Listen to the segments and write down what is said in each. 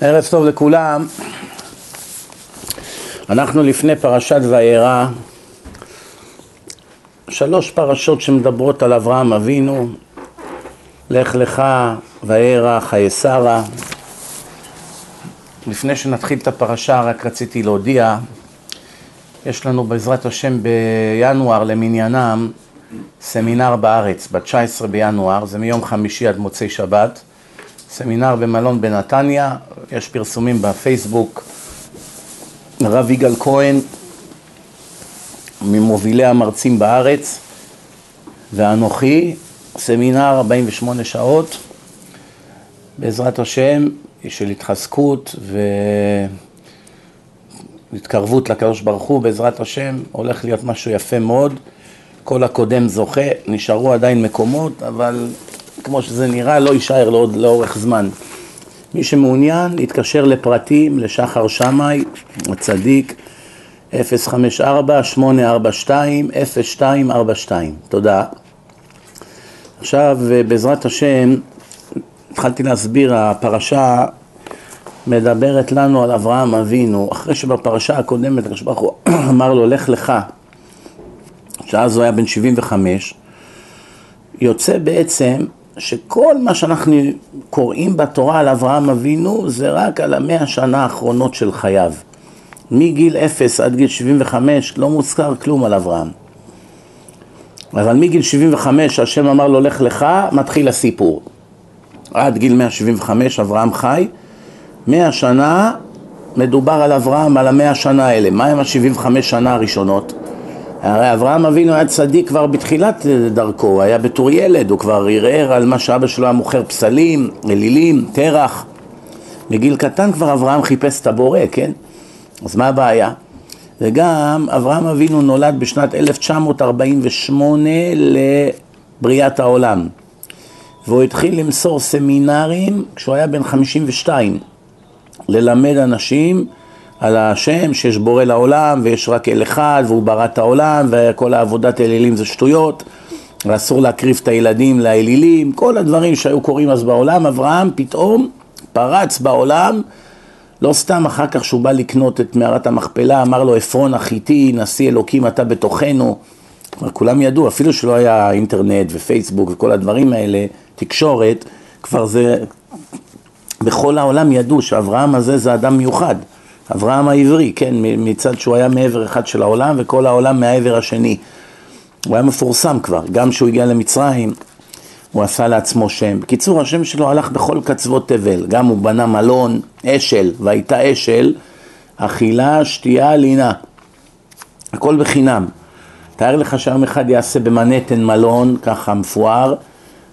ערב טוב לכולם. אנחנו לפני פרשת וירא, שלוש פרשות שמדברות על אברהם אבינו, לך לך, וירא, חיי שרה. לפני שנתחיל את הפרשה רק רציתי להודיע, יש לנו בעזרת השם בינואר למניינם סמינר בארץ, ב-19 בינואר, זה מיום חמישי עד מוצאי שבת. סמינר במלון בנתניה, יש פרסומים בפייסבוק, הרב יגאל כהן, ממובילי המרצים בארץ, ואנוכי, סמינר 48 שעות, בעזרת השם, של התחזקות והתקרבות לקדוש ברוך הוא, בעזרת השם, הולך להיות משהו יפה מאוד. כל הקודם זוכה, נשארו עדיין מקומות, אבל כמו שזה נראה, לא יישאר לעוד לאורך זמן. מי שמעוניין, לפרטים, לשחר שמאי, הצדיק, 054-842-0242. תודה. עכשיו, בעזרת השם, התחלתי להסביר, הפרשה מדברת לנו על אברהם אבינו, אחרי שבפרשה הקודמת הקדוש ברוך הוא אמר לו, לך לך, שאז הוא היה בן 75, יוצא בעצם שכל מה שאנחנו קוראים בתורה על אברהם אבינו זה רק על המאה שנה האחרונות של חייו. מגיל 0 עד גיל 75 לא מוזכר כלום על אברהם. אבל מגיל 75 השם אמר לו לך לך, מתחיל הסיפור. עד גיל 175 אברהם חי, 100 שנה מדובר על אברהם, על המאה שנה האלה. מה הם ה-75 שנה הראשונות? הרי אברהם אבינו היה צדיק כבר בתחילת דרכו, הוא היה בתור ילד, הוא כבר ערער על מה שאבא שלו היה מוכר פסלים, אלילים, תרח. מגיל קטן כבר אברהם חיפש את הבורא, כן? אז מה הבעיה? וגם אברהם אבינו נולד בשנת 1948 לבריאת העולם והוא התחיל למסור סמינרים כשהוא היה בן 52 ללמד אנשים על השם שיש בורא לעולם ויש רק אל אחד והוא ברא את העולם וכל העבודת אלילים זה שטויות. ואסור להקריב את הילדים לאלילים, כל הדברים שהיו קורים אז בעולם, אברהם פתאום פרץ בעולם, לא סתם אחר כך שהוא בא לקנות את מערת המכפלה, אמר לו עפרון החיתי, נשיא אלוקים אתה בתוכנו, כבר כולם ידעו, אפילו שלא היה אינטרנט ופייסבוק וכל הדברים האלה, תקשורת, כבר זה, בכל העולם ידעו שאברהם הזה זה אדם מיוחד. אברהם העברי, כן, מצד שהוא היה מעבר אחד של העולם וכל העולם מהעבר השני. הוא היה מפורסם כבר, גם כשהוא הגיע למצרים הוא עשה לעצמו שם. בקיצור, השם שלו הלך בכל קצוות תבל, גם הוא בנה מלון, אשל, והייתה אשל, אכילה, שתייה, לינה. הכל בחינם. תאר לך שיום אחד יעשה במנהטן מלון, ככה מפואר,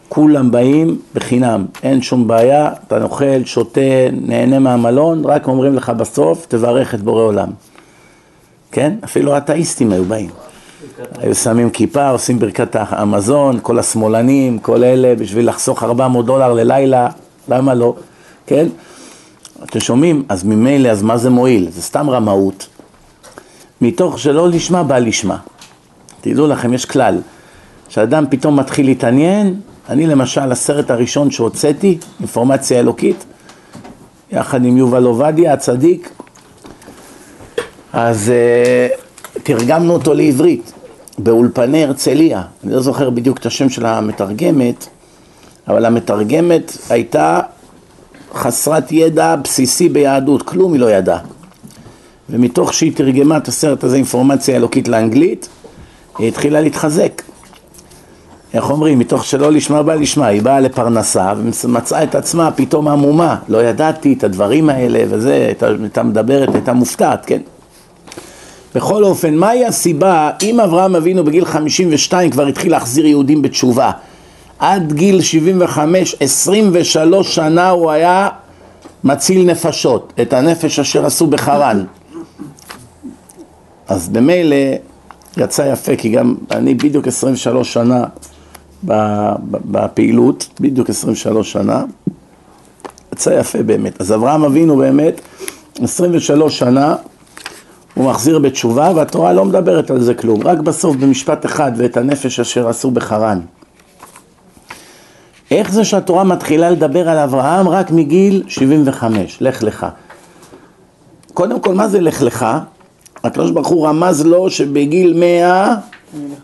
כולם באים בחינם, אין שום בעיה, אתה נאכל, שותה, נהנה מהמלון, רק אומרים לך בסוף, תברך את בורא עולם. כן? אפילו האתאיסטים היו באים. היו שמים כיפה, עושים ברכת המזון, כל השמאלנים, כל אלה, בשביל לחסוך 400 דולר ללילה, למה לא? כן? אתם שומעים? אז ממילא, אז מה זה מועיל? זה סתם רמאות. מתוך שלא לשמה בא לשמה. תדעו לכם, יש כלל, שאדם פתאום מתחיל להתעניין, אני למשל, הסרט הראשון שהוצאתי, אינפורמציה אלוקית, יחד עם יובל עובדיה הצדיק, אז uh, תרגמנו אותו לעברית באולפני הרצליה, אני לא זוכר בדיוק את השם של המתרגמת, אבל המתרגמת הייתה חסרת ידע בסיסי ביהדות, כלום היא לא ידעה. ומתוך שהיא תרגמה את הסרט הזה, אינפורמציה אלוקית לאנגלית, היא התחילה להתחזק. איך אומרים, מתוך שלא לשמה בא לשמה, היא באה לפרנסה ומצאה את עצמה פתאום עמומה, לא ידעתי את הדברים האלה וזה, הייתה מדברת, הייתה מופתעת, כן? בכל אופן, מהי הסיבה, אם אברהם אבינו בגיל 52 כבר התחיל להחזיר יהודים בתשובה, עד גיל 75, 23 שנה הוא היה מציל נפשות, את הנפש אשר עשו בחרן. אז במילא יצא יפה, כי גם אני בדיוק 23 שנה בפעילות, בדיוק 23 שנה, יצא יפה באמת. אז אברהם אבינו באמת, 23 שנה, הוא מחזיר בתשובה, והתורה לא מדברת על זה כלום, רק בסוף במשפט אחד, ואת הנפש אשר עשו בחרן. איך זה שהתורה מתחילה לדבר על אברהם רק מגיל 75, לך לך. קודם כל, מה זה לך לך? הקדוש ברוך הוא רמז לו שבגיל 100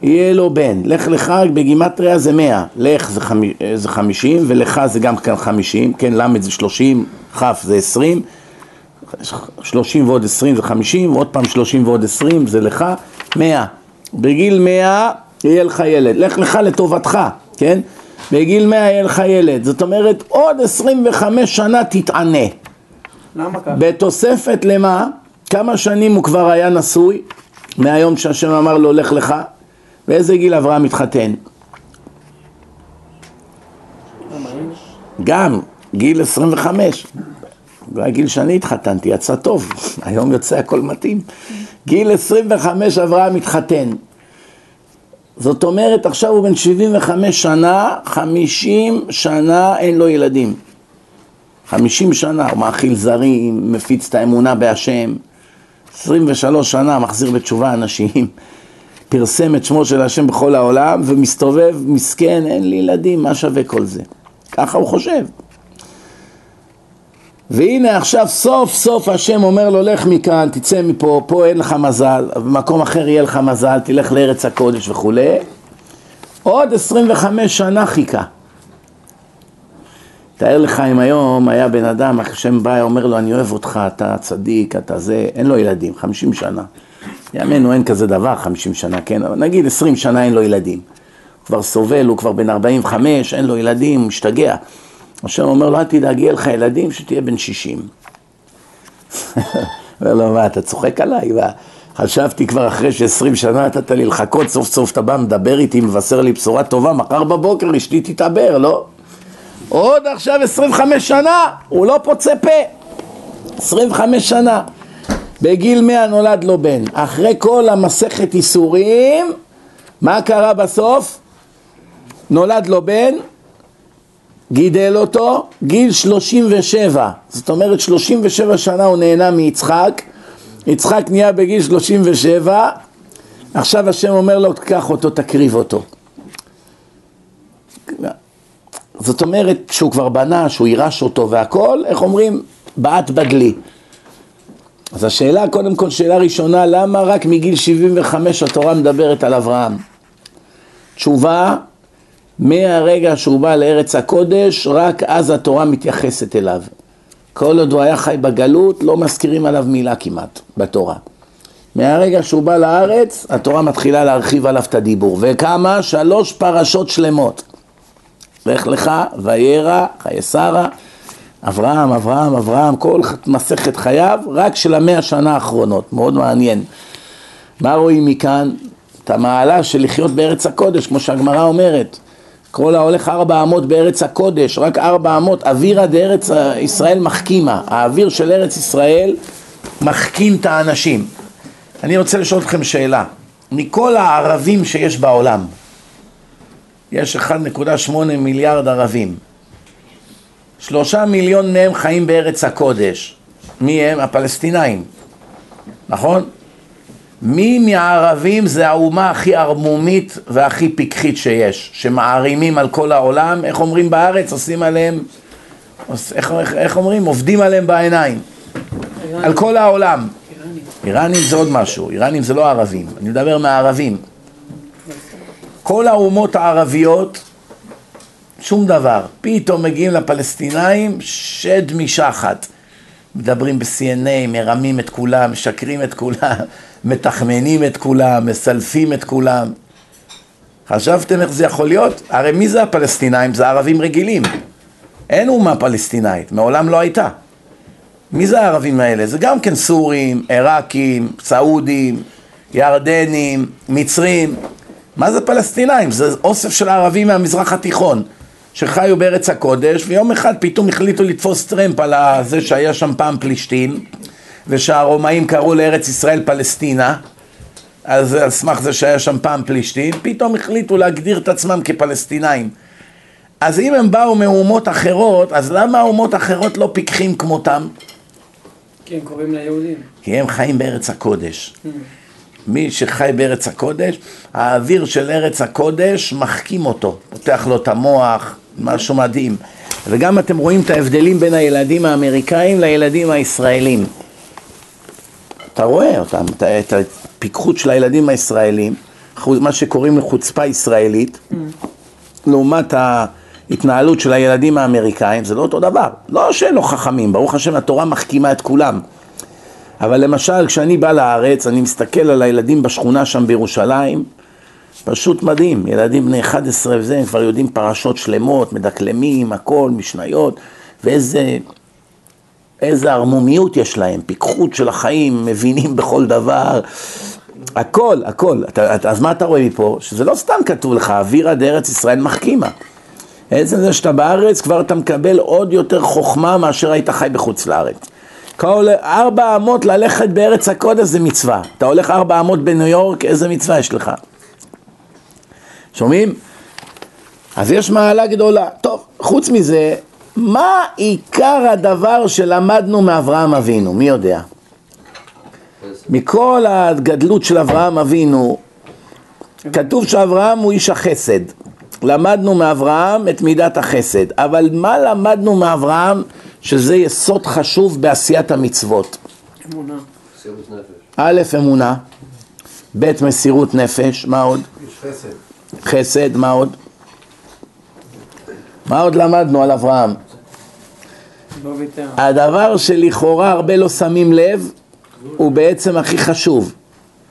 יהיה לו בן. לך לך בגימטריה זה 100, לך זה, חמ... זה 50 ולך זה גם כאן 50, כן, ל' זה 30, כ' זה 20, 30 ועוד 20 זה 50, ועוד פעם 30 ועוד 20 זה לך, 100. בגיל 100 יהיה לך ילד, לך לך לטובתך, כן? בגיל 100 יהיה לך ילד, זאת אומרת עוד 25 שנה תתענה. למה ככה? בתוספת למה? כמה שנים הוא כבר היה נשוי מהיום שהשם אמר לו לך לך? באיזה גיל אברהם התחתן? גם, גיל 25. בגיל שאני התחתנתי, יצא טוב, היום יוצא הכל מתאים. גיל 25 אברהם התחתן. זאת אומרת, עכשיו הוא בן 75 שנה, 50 שנה אין לו ילדים. 50 שנה הוא מאכיל זרים, מפיץ את האמונה בהשם. 23 שנה מחזיר בתשובה אנשים. פרסם את שמו של השם בכל העולם ומסתובב מסכן, אין לי ילדים, מה שווה כל זה? ככה הוא חושב. והנה עכשיו סוף סוף השם אומר לו לך מכאן, תצא מפה, פה אין לך מזל, במקום אחר יהיה לך מזל, תלך לארץ הקודש וכולי. עוד 25 שנה חיכה. תאר לך אם היום היה בן אדם, השם בא, אומר לו אני אוהב אותך, אתה צדיק, אתה זה, אין לו ילדים, 50 שנה. יאמנו אין כזה דבר 50 שנה, כן, אבל נגיד 20 שנה אין לו ילדים. הוא כבר סובל, הוא כבר בן 45, אין לו ילדים, הוא משתגע. השם אומר לו, אל תדאג, יהיה לך ילדים שתהיה בן 60. אומר לו, מה, אתה צוחק עליי? חשבתי כבר אחרי ש-20 שנה נתת לי לחכות, סוף סוף אתה בא, מדבר איתי, מבשר לי בשורה טובה, מחר בבוקר אשתי תתעבר, לא? עוד עכשיו 25 שנה, הוא לא פוצה פה. 25 שנה. בגיל 100 נולד לו בן. אחרי כל המסכת ייסורים, מה קרה בסוף? נולד לו בן, גידל אותו, גיל 37, זאת אומרת 37 שנה הוא נהנה מיצחק, יצחק נהיה בגיל 37, עכשיו השם אומר לו, קח אותו, תקריב אותו. זאת אומרת, כשהוא כבר בנה, שהוא יירש אותו והכל, איך אומרים? בעט בדלי. אז השאלה, קודם כל, שאלה ראשונה, למה רק מגיל 75 התורה מדברת על אברהם? תשובה, מהרגע שהוא בא לארץ הקודש, רק אז התורה מתייחסת אליו. כל עוד הוא היה חי בגלות, לא מזכירים עליו מילה כמעט בתורה. מהרגע שהוא בא לארץ, התורה מתחילה להרחיב עליו את הדיבור. וכמה? שלוש פרשות שלמות. לך לך, וירא, חיי שרה, אברהם, אברהם, אברהם, כל מסכת חייו, רק של המאה שנה האחרונות. מאוד מעניין. מה רואים מכאן? את המעלה של לחיות בארץ הקודש, כמו שהגמרא אומרת. כל ההולך ארבע אמות בארץ הקודש, רק ארבע אמות, אווירא דארץ ישראל מחכימה, האוויר של ארץ ישראל מחכים את האנשים. אני רוצה לשאול אתכם שאלה, מכל הערבים שיש בעולם, יש 1.8 מיליארד ערבים, שלושה מיליון מהם חיים בארץ הקודש, מי הם? הפלסטינאים, נכון? מי מהערבים זה האומה הכי ערמומית והכי פיקחית שיש, שמערימים על כל העולם, איך אומרים בארץ? עושים עליהם, איך, איך, איך אומרים? עובדים עליהם בעיניים, איראנים. על כל העולם. איראנים. איראנים זה עוד משהו, איראנים זה לא ערבים, אני מדבר מהערבים. כל האומות הערביות, שום דבר. פתאום מגיעים לפלסטינאים, שד משחת. מדברים ב-CNA, מרמים את כולם, משקרים את כולם, מתחמנים את כולם, מסלפים את כולם. חשבתם איך זה יכול להיות? הרי מי זה הפלסטינאים? זה ערבים רגילים. אין אומה פלסטינאית, מעולם לא הייתה. מי זה הערבים האלה? זה גם כן סורים, עיראקים, סעודים, ירדנים, מצרים. מה זה פלסטינאים? זה אוסף של ערבים מהמזרח התיכון. שחיו בארץ הקודש, ויום אחד פתאום החליטו לתפוס טרמפ על זה שהיה שם פעם פלישתים, ושהרומאים קראו לארץ ישראל פלסטינה, אז על סמך זה שהיה שם פעם פלישתים, פתאום החליטו להגדיר את עצמם כפלסטינאים. אז אם הם באו מאומות אחרות, אז למה האומות אחרות לא פיקחים כמותם? כי הם קוראים ליהודים. כי הם חיים בארץ הקודש. מי שחי בארץ הקודש, האוויר של ארץ הקודש מחכים אותו, פותח לו את המוח, משהו מדהים. וגם אתם רואים את ההבדלים בין הילדים האמריקאים לילדים הישראלים. אתה רואה אותם, את הפיקחות של הילדים הישראלים, מה שקוראים לחוצפה ישראלית, mm. לעומת ההתנהלות של הילדים האמריקאים, זה לא אותו דבר. לא שהם לא חכמים, ברוך השם התורה מחכימה את כולם. אבל למשל, כשאני בא לארץ, אני מסתכל על הילדים בשכונה שם בירושלים, פשוט מדהים, ילדים בני 11 וזה, הם כבר יודעים פרשות שלמות, מדקלמים, הכל, משניות, ואיזה איזה ערמומיות יש להם, פיקחות של החיים, מבינים בכל דבר, הכל, הכל. אתה, אתה, אז מה אתה רואה מפה? שזה לא סתם כתוב לך, אווירה דארץ ישראל מחכימה. עצם זה שאתה בארץ, כבר אתה מקבל עוד יותר חוכמה מאשר היית חי בחוץ לארץ. כל ארבע אמות ללכת בארץ הקודש זה מצווה. אתה הולך ארבע אמות בניו יורק, איזה מצווה יש לך? שומעים? אז יש מעלה גדולה. טוב, חוץ מזה, מה עיקר הדבר שלמדנו מאברהם אבינו? מי יודע? מכל הגדלות של אברהם אבינו, כתוב שאברהם הוא איש החסד. למדנו מאברהם את מידת החסד. אבל מה למדנו מאברהם שזה יסוד חשוב בעשיית המצוות? אמונה. א', אמונה, ב', מסירות נפש, מה עוד? חסד. חסד, מה עוד? מה עוד למדנו על אברהם? לא הדבר שלכאורה הרבה לא שמים לב הוא בעצם הכי חשוב,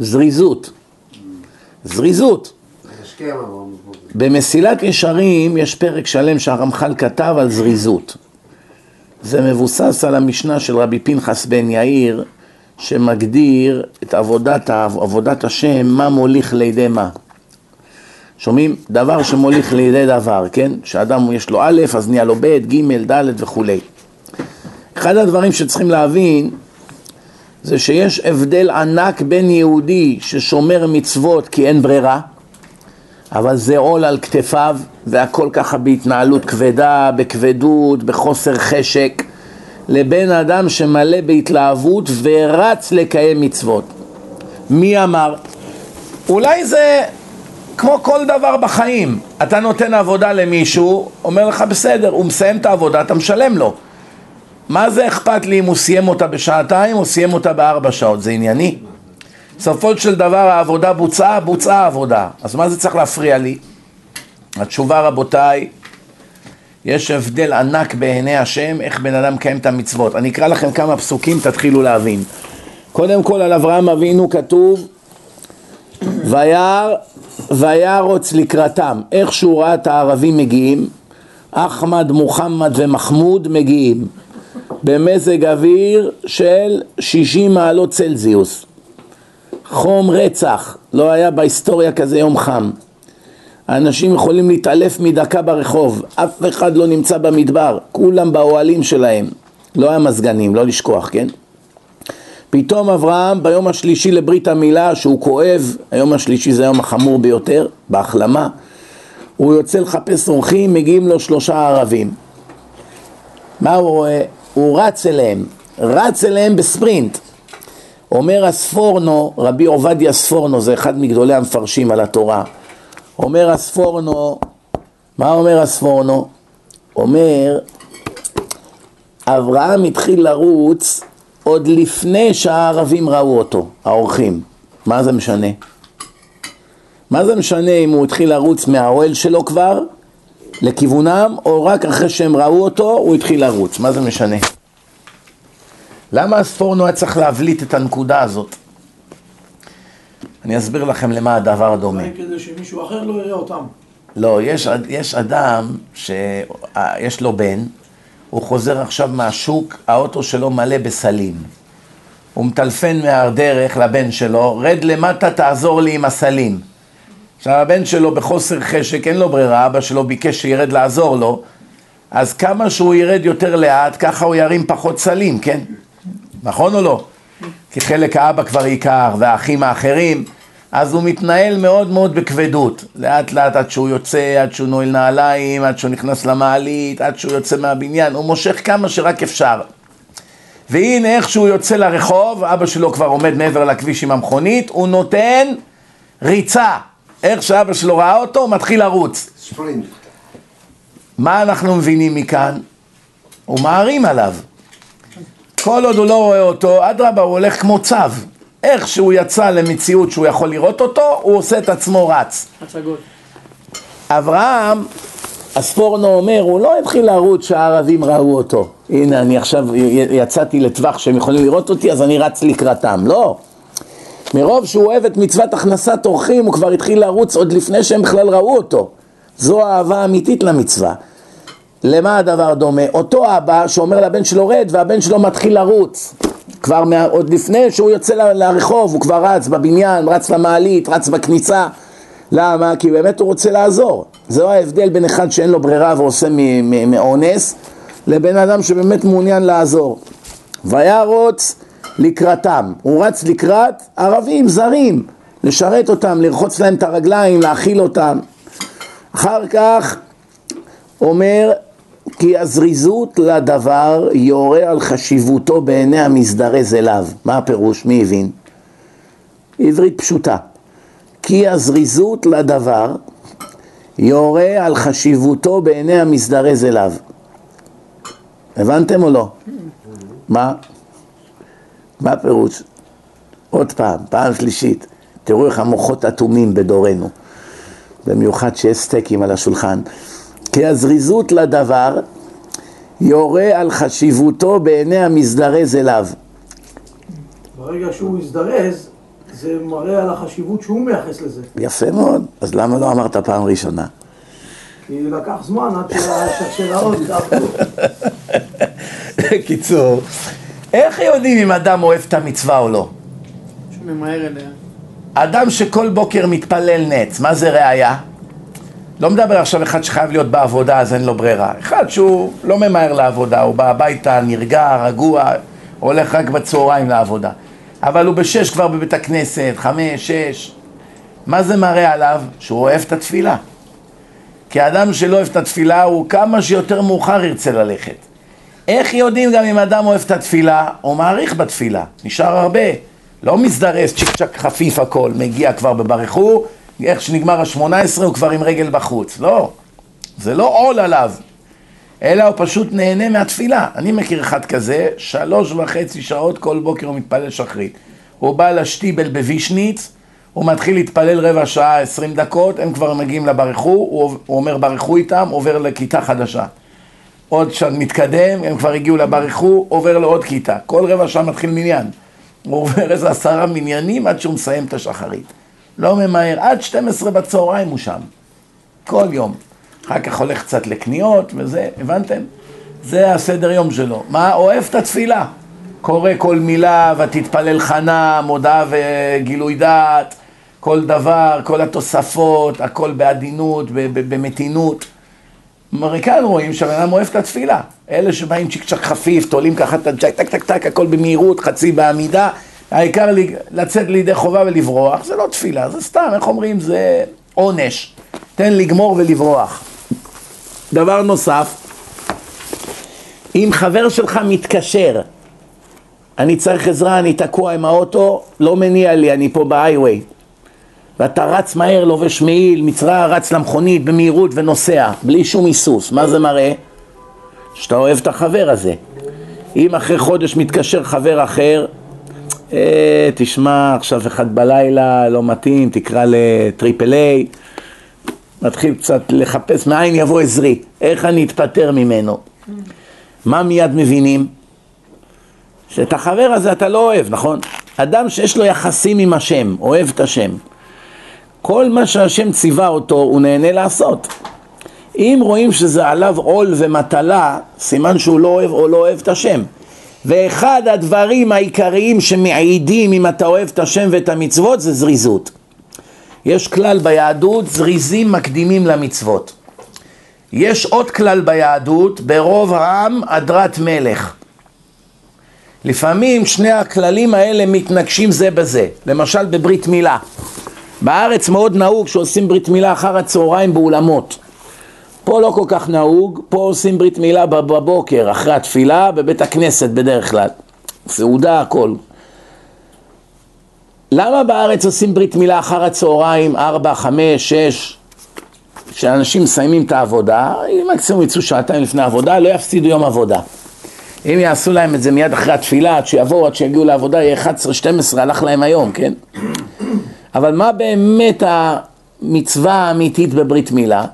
זריזות. זריזות. במסילת ישרים יש פרק שלם שהרמח"ל כתב על זריזות. זה מבוסס על המשנה של רבי פנחס בן יאיר שמגדיר את עבודת, עבודת השם, מה מוליך לידי מה. שומעים? דבר שמוליך לידי דבר, כן? שאדם יש לו א', אז נהיה לו ב', ג', ד' וכולי. אחד הדברים שצריכים להבין זה שיש הבדל ענק בין יהודי ששומר מצוות כי אין ברירה, אבל זה עול על כתפיו והכל ככה בהתנהלות כבדה, בכבדות, בחוסר חשק, לבין אדם שמלא בהתלהבות ורץ לקיים מצוות. מי אמר? אולי זה כמו כל דבר בחיים, אתה נותן עבודה למישהו, אומר לך בסדר, הוא מסיים את העבודה, אתה משלם לו. מה זה אכפת לי אם הוא סיים אותה בשעתיים או סיים אותה בארבע שעות, זה ענייני. בסופו של דבר העבודה בוצעה, בוצעה העבודה, אז מה זה צריך להפריע לי? התשובה רבותיי, יש הבדל ענק בעיני השם איך בן אדם מקיים את המצוות. אני אקרא לכם כמה פסוקים, תתחילו להבין. קודם כל על אברהם אבינו כתוב וירוץ לקראתם, איך שהוא ראה את הערבים מגיעים, אחמד, מוחמד ומחמוד מגיעים במזג אוויר של 60 מעלות צלזיוס. חום רצח, לא היה בהיסטוריה כזה יום חם. האנשים יכולים להתעלף מדקה ברחוב, אף אחד לא נמצא במדבר, כולם באוהלים שלהם. לא היה מזגנים, לא לשכוח, כן? פתאום אברהם ביום השלישי לברית המילה, שהוא כואב, היום השלישי זה היום החמור ביותר, בהחלמה, הוא יוצא לחפש אורחים, מגיעים לו שלושה ערבים. מה הוא רואה? הוא רץ אליהם, רץ אליהם בספרינט. אומר הספורנו, רבי עובדיה ספורנו, זה אחד מגדולי המפרשים על התורה. אומר הספורנו, מה אומר הספורנו? אומר, אברהם התחיל לרוץ עוד לפני שהערבים ראו אותו, האורחים. מה זה משנה? מה זה משנה אם הוא התחיל לרוץ מהאוהל שלו כבר לכיוונם, או רק אחרי שהם ראו אותו הוא התחיל לרוץ? מה זה משנה? למה הספורנו היה צריך להבליט את הנקודה הזאת? אני אסביר לכם למה הדבר דומה. כדי שמישהו אחר לא יראה אותם. לא, יש, יש אדם שיש לו בן, הוא חוזר עכשיו מהשוק, האוטו שלו מלא בסלים. הוא מטלפן מהדרך לבן שלו, רד למטה תעזור לי עם הסלים. עכשיו הבן שלו בחוסר חשק, אין לו ברירה, אבא שלו ביקש שירד לעזור לו, אז כמה שהוא ירד יותר לאט, ככה הוא ירים פחות סלים, כן? נכון או לא? כי חלק האבא כבר ייקח, והאחים האחרים, אז הוא מתנהל מאוד מאוד בכבדות. לאט לאט עד שהוא יוצא, עד שהוא נועל נעליים, עד שהוא נכנס למעלית, עד שהוא יוצא מהבניין, הוא מושך כמה שרק אפשר. והנה איך שהוא יוצא לרחוב, אבא שלו כבר עומד מעבר לכביש עם המכונית, הוא נותן ריצה. איך שאבא שלו ראה אותו, הוא מתחיל לרוץ. מה אנחנו מבינים מכאן? הוא מערים עליו. כל עוד הוא לא רואה אותו, אדרבה, הוא הולך כמו צב. איך שהוא יצא למציאות שהוא יכול לראות אותו, הוא עושה את עצמו רץ. הצגות. אברהם, הספורנו אומר, הוא לא התחיל לרוץ שהערבים ראו אותו. הנה, אני עכשיו יצאתי לטווח שהם יכולים לראות אותי, אז אני רץ לקראתם. לא. מרוב שהוא אוהב את מצוות הכנסת אורחים, הוא כבר התחיל לרוץ עוד לפני שהם בכלל ראו אותו. זו האהבה האמיתית למצווה. למה הדבר דומה? אותו אבא שאומר לבן שלו רד והבן שלו מתחיל לרוץ. כבר מה, עוד לפני שהוא יוצא לרחוב הוא כבר רץ בבניין, רץ למעלית, רץ בכניסה. למה? כי באמת הוא רוצה לעזור. זהו ההבדל בין אחד שאין לו ברירה ועושה מאונס לבין אדם שבאמת מעוניין לעזור. וירוץ לקראתם. הוא רץ לקראת ערבים זרים לשרת אותם, לרחוץ להם את הרגליים, להאכיל אותם. אחר כך אומר כי הזריזות לדבר יורה על חשיבותו בעיני המזדרז אליו. מה הפירוש? מי הבין? עברית פשוטה. כי הזריזות לדבר יורה על חשיבותו בעיני המזדרז אליו. הבנתם או לא? מה? מה הפירוש? עוד פעם, פעם שלישית. תראו איך המוחות אטומים בדורנו. במיוחד שיש סטייקים על השולחן. כי הזריזות לדבר יורה על חשיבותו בעיני המזדרז אליו. ברגע שהוא הזדרז, זה מראה על החשיבות שהוא מייחס לזה. יפה מאוד, אז למה לא אמרת פעם ראשונה? כי לקח זמן עד שהשאלות עבדו. בקיצור, איך יודעים אם אדם אוהב את המצווה או לא? שהוא ממהר אליה. אדם שכל בוקר מתפלל נץ, מה זה ראייה? לא מדבר עכשיו אחד שחייב להיות בעבודה אז אין לו ברירה. אחד שהוא לא ממהר לעבודה, הוא בא הביתה, נרגע, רגוע, הולך רק בצהריים לעבודה. אבל הוא בשש כבר בבית הכנסת, חמש, שש. מה זה מראה עליו? שהוא אוהב את התפילה. כי אדם שלא אוהב את התפילה הוא כמה שיותר מאוחר ירצה ללכת. איך יודעים גם אם אדם אוהב את התפילה, הוא מעריך בתפילה, נשאר הרבה. לא מזדרז, צ'יק צ'ק חפיף הכל, מגיע כבר בברכו, איך שנגמר השמונה עשרה הוא כבר עם רגל בחוץ. לא, זה לא עול עליו, אלא הוא פשוט נהנה מהתפילה. אני מכיר אחד כזה, שלוש וחצי שעות כל בוקר הוא מתפלל שחרית. הוא בא לשטיבל בווישניץ, הוא מתחיל להתפלל רבע שעה, עשרים דקות, הם כבר מגיעים לברכו, הוא, הוא אומר ברכו איתם, עובר לכיתה חדשה. עוד שם מתקדם, הם כבר הגיעו לברכו, עובר לעוד כיתה. כל רבע שעה מתחיל מניין. הוא עובר איזה עשרה מניינים עד שהוא מסיים את השחרית. לא ממהר, עד 12 בצהריים הוא שם. כל יום. אחר כך הולך קצת לקניות וזה, הבנתם? זה הסדר יום שלו. מה? אוהב את התפילה. קורא כל מילה ותתפלל חנה, מודה וגילוי דעת, כל דבר, כל התוספות, הכל בעדינות, במתינות. מכאן רואים שהבן אדם אוהב את התפילה. אלה שבאים צ'יק צ'ק חפיף, תולים ככה את הג'ק, טק טק טק, הכל במהירות, חצי בעמידה. העיקר לצאת לידי חובה ולברוח, זה לא תפילה, זה סתם, איך אומרים? זה עונש. תן לגמור ולברוח. דבר נוסף, אם חבר שלך מתקשר, אני צריך עזרה, אני תקוע עם האוטו, לא מניע לי, אני פה בהיי-ווי. ואתה רץ מהר, לובש מעיל, מצרע, רץ למכונית במהירות ונוסע, בלי שום היסוס. מה זה מראה? שאתה אוהב את החבר הזה. אם אחרי חודש מתקשר חבר אחר, אה, תשמע, עכשיו אחד בלילה, לא מתאים, תקרא לטריפל איי, מתחיל קצת לחפש, מאין יבוא עזרי, איך אני אתפטר ממנו. מה מיד מבינים? שאת החבר הזה אתה לא אוהב, נכון? אדם שיש לו יחסים עם השם, אוהב את השם. כל מה שהשם ציווה אותו, הוא נהנה לעשות. אם רואים שזה עליו עול ומטלה, סימן שהוא לא אוהב או לא אוהב את השם. ואחד הדברים העיקריים שמעידים אם אתה אוהב את השם ואת המצוות זה זריזות. יש כלל ביהדות, זריזים מקדימים למצוות. יש עוד כלל ביהדות, ברוב העם הדרת מלך. לפעמים שני הכללים האלה מתנגשים זה בזה, למשל בברית מילה. בארץ מאוד נהוג שעושים ברית מילה אחר הצהריים באולמות. פה לא כל כך נהוג, פה עושים ברית מילה בבוקר, אחרי התפילה, בבית הכנסת בדרך כלל. סעודה, הכל. למה בארץ עושים ברית מילה אחר הצהריים, ארבע, חמש, שש, כשאנשים מסיימים את העבודה, אם מקסימום יצאו שעתיים לפני העבודה, לא יפסידו יום עבודה. אם יעשו להם את זה מיד אחרי התפילה, עד שיבואו, עד שיגיעו לעבודה, יהיה 11-12, הלך להם היום, כן? אבל מה באמת המצווה האמיתית בברית מילה?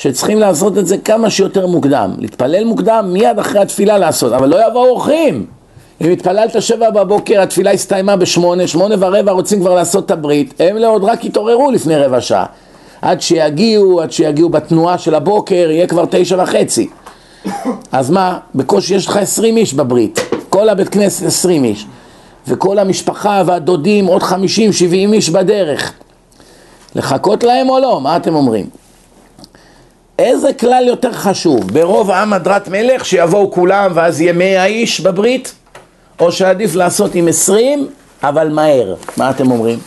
שצריכים לעשות את זה כמה שיותר מוקדם. להתפלל מוקדם, מיד אחרי התפילה לעשות, אבל לא יבואו אורחים. אם התפללת שבע בבוקר, התפילה הסתיימה בשמונה, שמונה ורבע רוצים כבר לעשות את הברית, הם לעוד רק התעוררו לפני רבע שעה. עד שיגיעו, עד שיגיעו בתנועה של הבוקר, יהיה כבר תשע וחצי. אז מה, בקושי יש לך עשרים איש בברית, כל הבית כנסת עשרים איש, וכל המשפחה והדודים עוד חמישים, שבעים איש בדרך. לחכות להם או לא? מה אתם אומרים? איזה כלל יותר חשוב? ברוב עם הדרת מלך שיבואו כולם ואז יהיה מאה איש בברית? או שעדיף לעשות עם עשרים אבל מהר? מה אתם אומרים?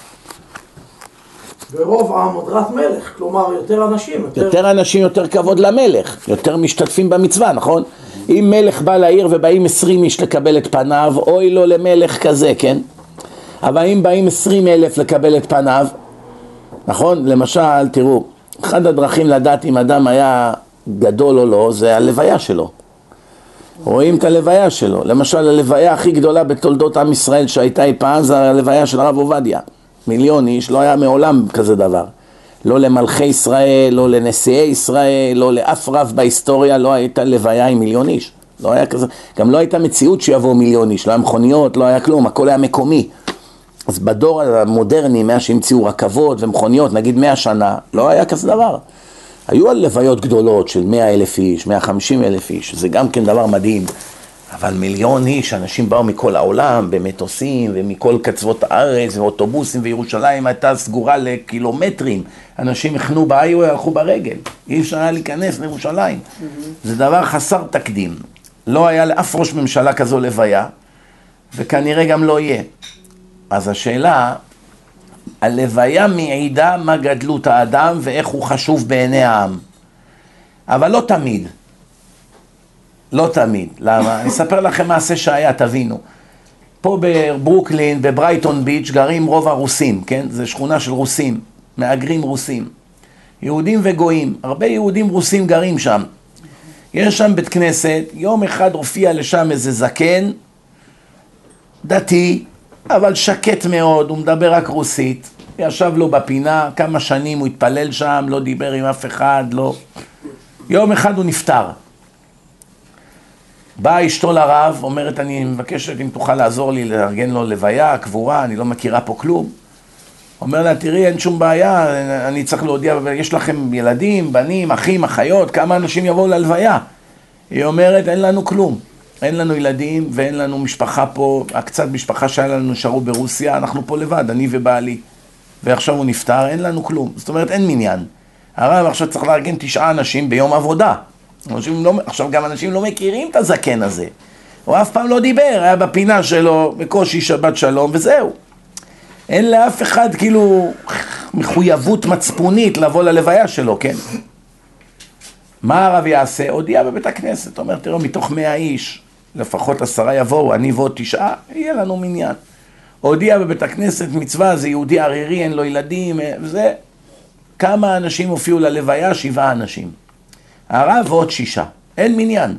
ברוב עם הדרת מלך, כלומר יותר אנשים. יותר... יותר אנשים, יותר כבוד למלך, יותר משתתפים במצווה, נכון? אם מלך בא לעיר ובאים עשרים איש לקבל את פניו, אוי לו למלך כזה, כן? אבל אם באים עשרים אלף לקבל את פניו, נכון? למשל, תראו, אחד הדרכים לדעת אם אדם היה גדול או לא, זה הלוויה שלו. רואים את הלוויה שלו. למשל, הלוויה הכי גדולה בתולדות עם ישראל שהייתה אי פעם זה הלוויה של הרב עובדיה. מיליון איש, לא היה מעולם כזה דבר. לא למלכי ישראל, לא לנשיאי ישראל, לא לאף רב בהיסטוריה, לא הייתה לוויה עם מיליון איש. לא היה כזה, גם לא הייתה מציאות שיבואו מיליון איש, לא היה מכוניות, לא היה כלום, הכל היה מקומי. אז בדור המודרני, מאז שהמציאו רכבות ומכוניות, נגיד מאה שנה, לא היה כזה דבר. היו הלוויות גדולות של מאה אלף איש, מאה חמישים אלף איש, זה גם כן דבר מדהים. אבל מיליון איש, אנשים באו מכל העולם, במטוסים ומכל קצוות הארץ, ואוטובוסים, וירושלים הייתה סגורה לקילומטרים. אנשים החנו באיווי, הלכו ברגל. אי אפשר היה להיכנס לירושלים. Mm-hmm. זה דבר חסר תקדים. לא היה לאף ראש ממשלה כזו לוויה, וכנראה גם לא יהיה. אז השאלה, הלוויה מעידה מה גדלות האדם ואיך הוא חשוב בעיני העם. אבל לא תמיד. לא תמיד. למה? אני אספר לכם מעשה שהיה, תבינו. פה בברוקלין, בברייטון ביץ', גרים רוב הרוסים, כן? זו שכונה של רוסים, מהגרים רוסים. יהודים וגויים, הרבה יהודים רוסים גרים שם. יש שם בית כנסת, יום אחד הופיע לשם איזה זקן, דתי, אבל שקט מאוד, הוא מדבר רק רוסית. ישב לו בפינה, כמה שנים הוא התפלל שם, לא דיבר עם אף אחד, לא... יום אחד הוא נפטר. באה אשתו לרב, אומרת, אני מבקשת אם תוכל לעזור לי לארגן לו לוויה, קבורה, אני לא מכירה פה כלום. אומר לה, תראי, אין שום בעיה, אני צריך להודיע, יש לכם ילדים, בנים, אחים, אחיות, כמה אנשים יבואו ללוויה? היא אומרת, אין לנו כלום. אין לנו ילדים ואין לנו משפחה פה, הקצת משפחה שהיה לנו נשארו ברוסיה, אנחנו פה לבד, אני ובעלי. ועכשיו הוא נפטר, אין לנו כלום. זאת אומרת, אין מניין. הרב עכשיו צריך לארגן תשעה אנשים ביום עבודה. אנשים לא, עכשיו גם אנשים לא מכירים את הזקן הזה. הוא אף פעם לא דיבר, היה בפינה שלו, בקושי שבת שלום, וזהו. אין לאף אחד כאילו מחויבות מצפונית לבוא ללוויה שלו, כן? מה הרב יעשה? הודיע בבית הכנסת, אומר, תראו, מתוך מאה איש, לפחות עשרה יבואו, אני ועוד תשעה, יהיה לנו מניין. הודיע בבית הכנסת מצווה, זה יהודי ערירי, אין לו ילדים, וזה. כמה אנשים הופיעו ללוויה? שבעה אנשים. הרב ועוד שישה. אין מניין.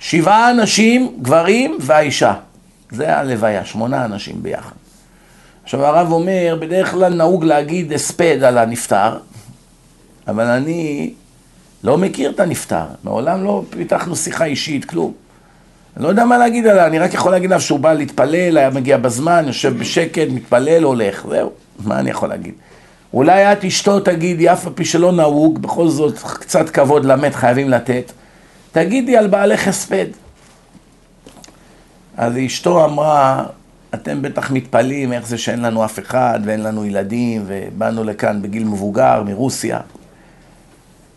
שבעה אנשים, גברים והאישה. זה הלוויה, שמונה אנשים ביחד. עכשיו הרב אומר, בדרך כלל נהוג להגיד הספד על הנפטר, אבל אני לא מכיר את הנפטר, מעולם לא פיתחנו שיחה אישית, כלום. אני לא יודע מה להגיד עליו, אני רק יכול להגיד עליו שהוא בא להתפלל, היה מגיע בזמן, יושב בשקט, מתפלל, הולך, זהו, מה אני יכול להגיד? אולי את אשתו תגידי, אף על פי שלא נהוג, בכל זאת קצת כבוד למת חייבים לתת, תגידי על בעלך הספד. אז אשתו אמרה, אתם בטח מתפלאים איך זה שאין לנו אף אחד ואין לנו ילדים ובאנו לכאן בגיל מבוגר מרוסיה.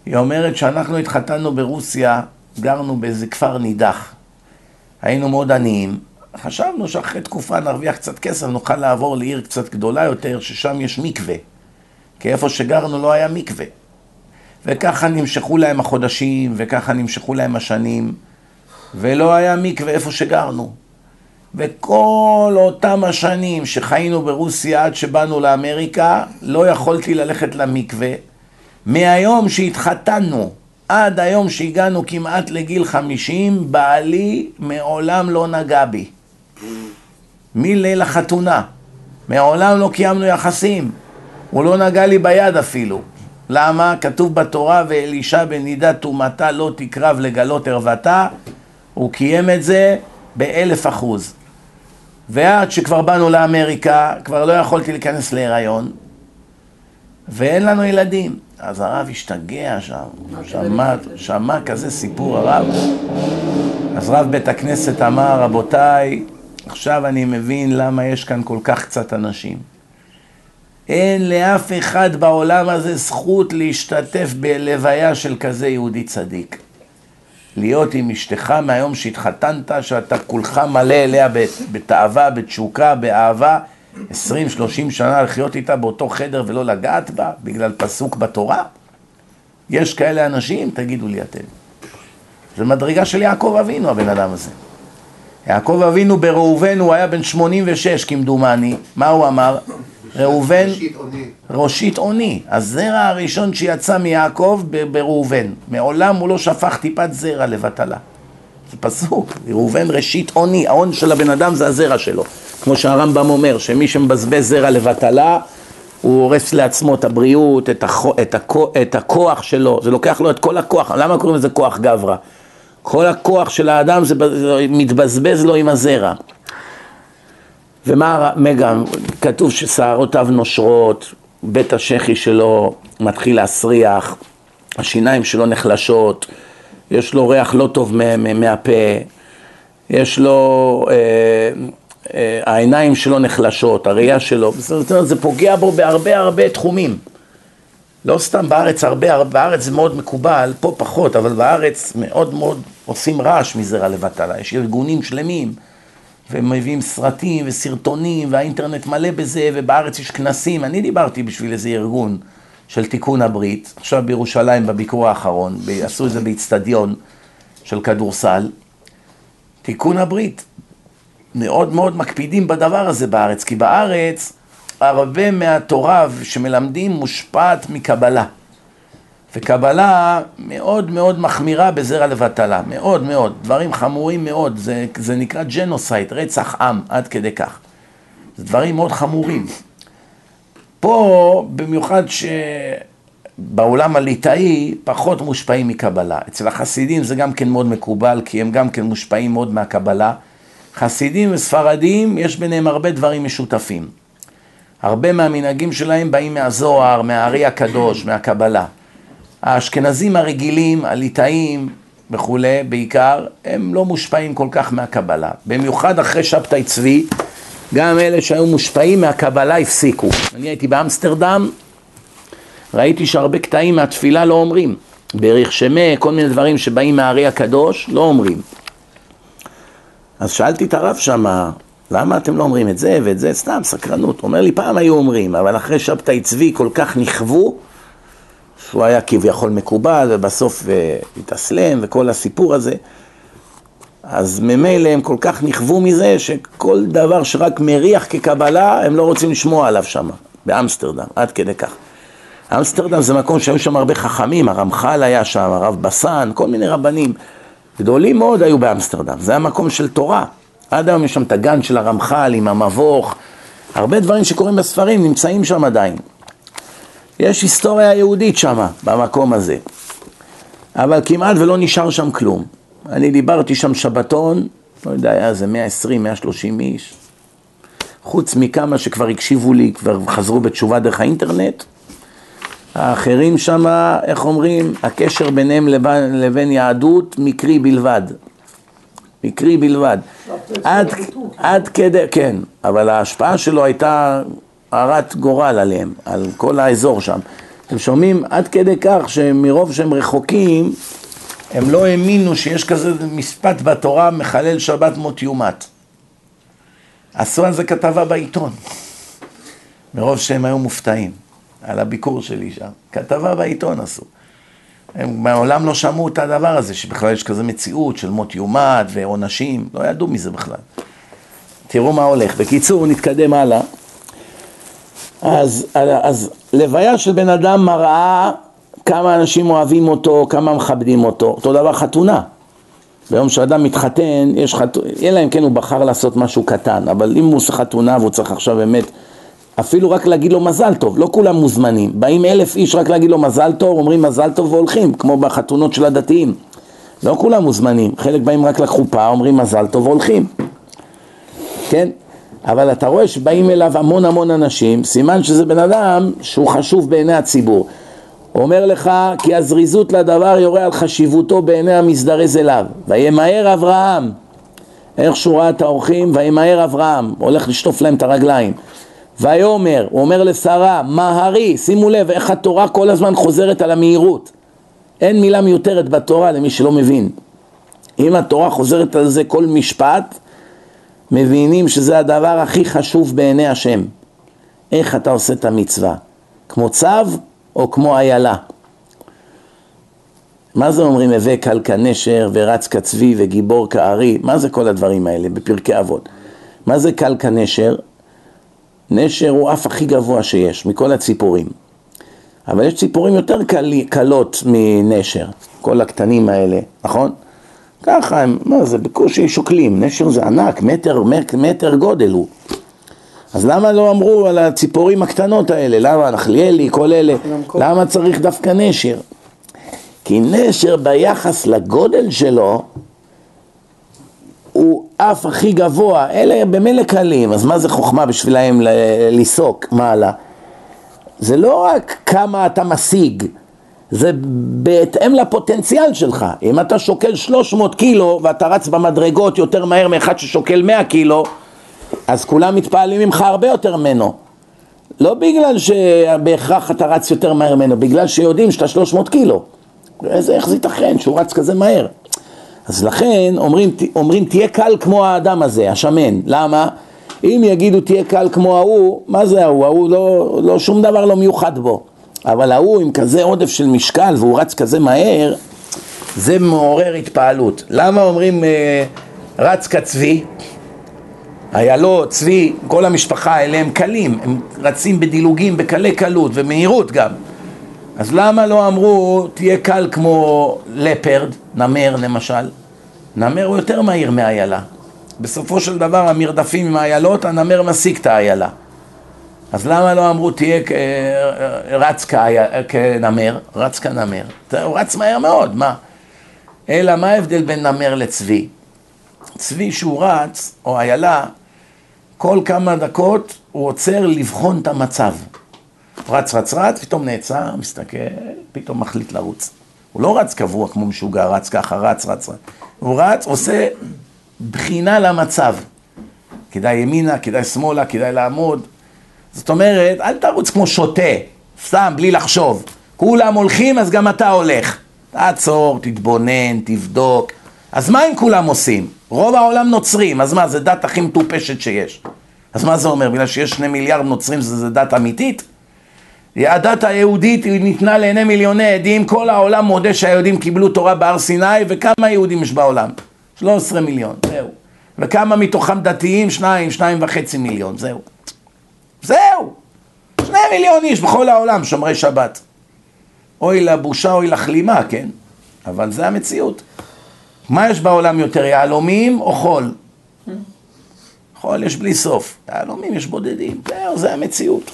היא אומרת שאנחנו התחתנו ברוסיה, גרנו באיזה כפר נידח. היינו מאוד עניים, חשבנו שאחרי תקופה נרוויח קצת כסף, נוכל לעבור לעיר קצת גדולה יותר, ששם יש מקווה. כי איפה שגרנו לא היה מקווה. וככה נמשכו להם החודשים, וככה נמשכו להם השנים, ולא היה מקווה איפה שגרנו. וכל אותם השנים שחיינו ברוסיה עד שבאנו לאמריקה, לא יכולתי ללכת למקווה. מהיום שהתחתנו עד היום שהגענו כמעט לגיל חמישים, בעלי מעולם לא נגע בי. מליל החתונה. מעולם לא קיימנו יחסים. הוא לא נגע לי ביד אפילו. למה? כתוב בתורה, ואלישע בנידת טומאתה לא תקרב לגלות ערוותה. הוא קיים את זה באלף אחוז. ועד שכבר באנו לאמריקה, כבר לא יכולתי להיכנס להיריון, ואין לנו ילדים. אז הרב השתגע שם, שמע, שמע כזה סיפור הרב. אז רב בית הכנסת אמר, רבותיי, עכשיו אני מבין למה יש כאן כל כך קצת אנשים. אין לאף אחד בעולם הזה זכות להשתתף בלוויה של כזה יהודי צדיק. להיות עם אשתך מהיום שהתחתנת, שאתה כולך מלא אליה בתאווה, בתשוקה, באהבה, 20-30 שנה לחיות איתה באותו חדר ולא לגעת בה, בגלל פסוק בתורה? יש כאלה אנשים? תגידו לי אתם. זה מדרגה של יעקב אבינו, הבן אדם הזה. יעקב אבינו בראובן, הוא היה בן 86 כמדומני, מה הוא אמר? ראובן, ראשית אוני. הזרע הראשון שיצא מיעקב בראובן. מעולם הוא לא שפך טיפת זרע לבטלה. זה פסוק, ראובן ראשית אוני, ההון של הבן אדם זה הזרע שלו. כמו שהרמב"ם אומר, שמי שמבזבז זרע לבטלה, הוא הורס לעצמו את הבריאות, את, הכ... את, הכ... את הכוח שלו, זה לוקח לו את כל הכוח, למה קוראים לזה כוח גברא? כל הכוח של האדם זה מתבזבז לו עם הזרע. ומה, מגה, כתוב ששערותיו נושרות, בית השחי שלו מתחיל להסריח, השיניים שלו נחלשות, יש לו ריח לא טוב מהפה, יש לו, אה, העיניים שלו נחלשות, הראייה שלו, זאת אומרת, זה פוגע בו בהרבה הרבה תחומים. לא סתם בארץ הרבה, בארץ זה מאוד מקובל, פה פחות, אבל בארץ מאוד מאוד עושים רעש מזרע לבטלה, יש ארגונים שלמים. ומביאים סרטים וסרטונים, והאינטרנט מלא בזה, ובארץ יש כנסים. אני דיברתי בשביל איזה ארגון של תיקון הברית, עכשיו בירושלים בביקור האחרון, עשו את זה באיצטדיון של כדורסל. תיקון הברית. מאוד מאוד מקפידים בדבר הזה בארץ, כי בארץ הרבה מהתורה שמלמדים מושפעת מקבלה. וקבלה מאוד מאוד מחמירה בזרע לבטלה, מאוד מאוד, דברים חמורים מאוד, זה, זה נקרא genocide, רצח עם, עד כדי כך. זה דברים מאוד חמורים. פה, במיוחד שבעולם הליטאי פחות מושפעים מקבלה. אצל החסידים זה גם כן מאוד מקובל, כי הם גם כן מושפעים מאוד מהקבלה. חסידים וספרדים, יש ביניהם הרבה דברים משותפים. הרבה מהמנהגים שלהם באים מהזוהר, מהארי הקדוש, מהקבלה. האשכנזים הרגילים, הליטאים וכולי, בעיקר, הם לא מושפעים כל כך מהקבלה. במיוחד אחרי שבתאי צבי, גם אלה שהיו מושפעים מהקבלה הפסיקו. אני הייתי באמסטרדם, ראיתי שהרבה קטעים מהתפילה לא אומרים. בריך שמה, כל מיני דברים שבאים מהארי הקדוש, לא אומרים. אז שאלתי את הרב שמה, למה אתם לא אומרים את זה ואת זה? סתם, סקרנות. אומר לי, פעם היו אומרים, אבל אחרי שבתאי צבי כל כך נכוו, שהוא היה כביכול מקובל, ובסוף התאסלם, וכל הסיפור הזה. אז ממילא הם כל כך נכוו מזה, שכל דבר שרק מריח כקבלה, הם לא רוצים לשמוע עליו שם, באמסטרדם, עד כדי כך. אמסטרדם זה מקום שהיו שם הרבה חכמים, הרמח"ל היה שם, הרב בסן, כל מיני רבנים גדולים מאוד היו באמסטרדם, זה המקום של תורה. עד היום יש שם את הגן של הרמח"ל עם המבוך, הרבה דברים שקורים בספרים נמצאים שם עדיין. יש היסטוריה יהודית שם, במקום הזה. אבל כמעט ולא נשאר שם כלום. אני דיברתי שם שבתון, לא יודע, היה איזה 120, 130 איש. חוץ מכמה שכבר הקשיבו לי, כבר חזרו בתשובה דרך האינטרנט. האחרים שם, איך אומרים, הקשר ביניהם לבין, לבין יהדות מקרי בלבד. מקרי בלבד. עד, עד כדי, כן, אבל ההשפעה שלו הייתה הרת גורל עליהם, על כל האזור שם. אתם שומעים עד כדי כך שמרוב שהם רחוקים, הם לא האמינו שיש כזה משפט בתורה, מחלל שבת מות יומת. עשו על זה כתבה בעיתון, מרוב שהם היו מופתעים על הביקור שלי שם. כתבה בעיתון עשו. הם מעולם לא שמעו את הדבר הזה, שבכלל יש כזה מציאות של מות יומת ועונשים, לא ידעו מזה בכלל. תראו מה הולך. בקיצור, נתקדם הלאה. אז, אז לוויה של בן אדם מראה כמה אנשים אוהבים אותו, כמה מכבדים אותו. אותו דבר חתונה. ביום שאדם מתחתן, יש חתונה, אלא אם כן הוא בחר לעשות משהו קטן, אבל אם הוא עושה חתונה והוא צריך עכשיו באמת, אפילו רק להגיד לו מזל טוב, לא כולם מוזמנים. באים אלף איש רק להגיד לו מזל טוב, אומרים מזל טוב והולכים, כמו בחתונות של הדתיים. לא כולם מוזמנים, חלק באים רק לחופה, אומרים מזל טוב והולכים. כן? אבל אתה רואה שבאים אליו המון המון אנשים, סימן שזה בן אדם שהוא חשוב בעיני הציבור. אומר לך כי הזריזות לדבר יורה על חשיבותו בעיני המזדרז אליו. וימהר אברהם, איך שהוא ראה את האורחים, וימהר אברהם, הולך לשטוף להם את הרגליים. ויאמר, הוא אומר לשרה, מהרי, שימו לב איך התורה כל הזמן חוזרת על המהירות. אין מילה מיותרת בתורה למי שלא מבין. אם התורה חוזרת על זה כל משפט, מבינים שזה הדבר הכי חשוב בעיני השם. איך אתה עושה את המצווה? כמו צו או כמו איילה? מה זה אומרים הווה קל כנשר ורץ כצבי וגיבור כארי? מה זה כל הדברים האלה בפרקי אבות? מה זה קל כנשר? נשר הוא אף הכי גבוה שיש מכל הציפורים. אבל יש ציפורים יותר קל, קלות מנשר, כל הקטנים האלה, נכון? ככה הם, מה זה, בקושי שוקלים, נשר זה ענק, מטר, מטר גודל הוא. אז למה לא אמרו על הציפורים הקטנות האלה? למה נחליאלי, כל אלה? למה צריך דווקא נשר? כי נשר ביחס לגודל שלו הוא אף הכי גבוה, אלה במילא קלים, אז מה זה חוכמה בשבילהם לסוק מעלה? זה לא רק כמה אתה משיג, זה בהתאם לפוטנציאל שלך. אם אתה שוקל 300 קילו ואתה רץ במדרגות יותר מהר מאחד ששוקל 100 קילו, אז כולם מתפעלים ממך הרבה יותר ממנו. לא בגלל שבהכרח אתה רץ יותר מהר ממנו, בגלל שיודעים שאתה 300 קילו. איזה, איך זה ייתכן שהוא רץ כזה מהר? אז לכן אומרים, אומרים תהיה קל כמו האדם הזה, השמן. למה? אם יגידו תהיה קל כמו ההוא, מה זה ההוא? ההוא לא, לא, שום דבר לא מיוחד בו. אבל ההוא עם כזה עודף של משקל והוא רץ כזה מהר, זה מעורר התפעלות. למה אומרים אה, רץ כצבי? היה לו צבי, כל המשפחה האלה הם קלים, הם רצים בדילוגים בקלי קלות ומהירות גם. אז למה לא אמרו תהיה קל כמו לפרד, נמר למשל? נמר הוא יותר מהיר מאיילה. בסופו של דבר המרדפים עם האיילות, הנמר משיג את האיילה. אז למה לא אמרו תהיה רץ כנמר? רץ כנמר. הוא רץ מהר מאוד, מה? אלא מה ההבדל בין נמר לצבי? צבי שהוא רץ, או איילה, כל כמה דקות הוא עוצר לבחון את המצב. רץ, רץ, רץ, פתאום נעצר, מסתכל, פתאום מחליט לרוץ. הוא לא רץ קבוע כמו משוגע, רץ ככה, רץ, רץ, רץ. הוא רץ, עושה בחינה למצב. כדאי ימינה, כדאי שמאלה, כדאי לעמוד. זאת אומרת, אל תרוץ כמו שוטה, סתם, בלי לחשוב. כולם הולכים, אז גם אתה הולך. תעצור, תתבונן, תבדוק. אז מה אם כולם עושים? רוב העולם נוצרים, אז מה, זה דת הכי מטופשת שיש. אז מה זה אומר? בגלל שיש שני מיליארד נוצרים זה דת אמיתית? הדת היהודית ניתנה לעיני מיליוני עדים, כל העולם מודה שהיהודים קיבלו תורה בהר סיני, וכמה יהודים יש בעולם? 13 מיליון, זהו. וכמה מתוכם דתיים? שניים, שניים וחצי מיליון, זהו. זהו! שני מיליון איש בכל העולם שומרי שבת. אוי לבושה, אוי לכלימה, כן? אבל זה המציאות. מה יש בעולם יותר, יהלומים או חול? חול יש בלי סוף, יהלומים יש בודדים, זהו, זה המציאות.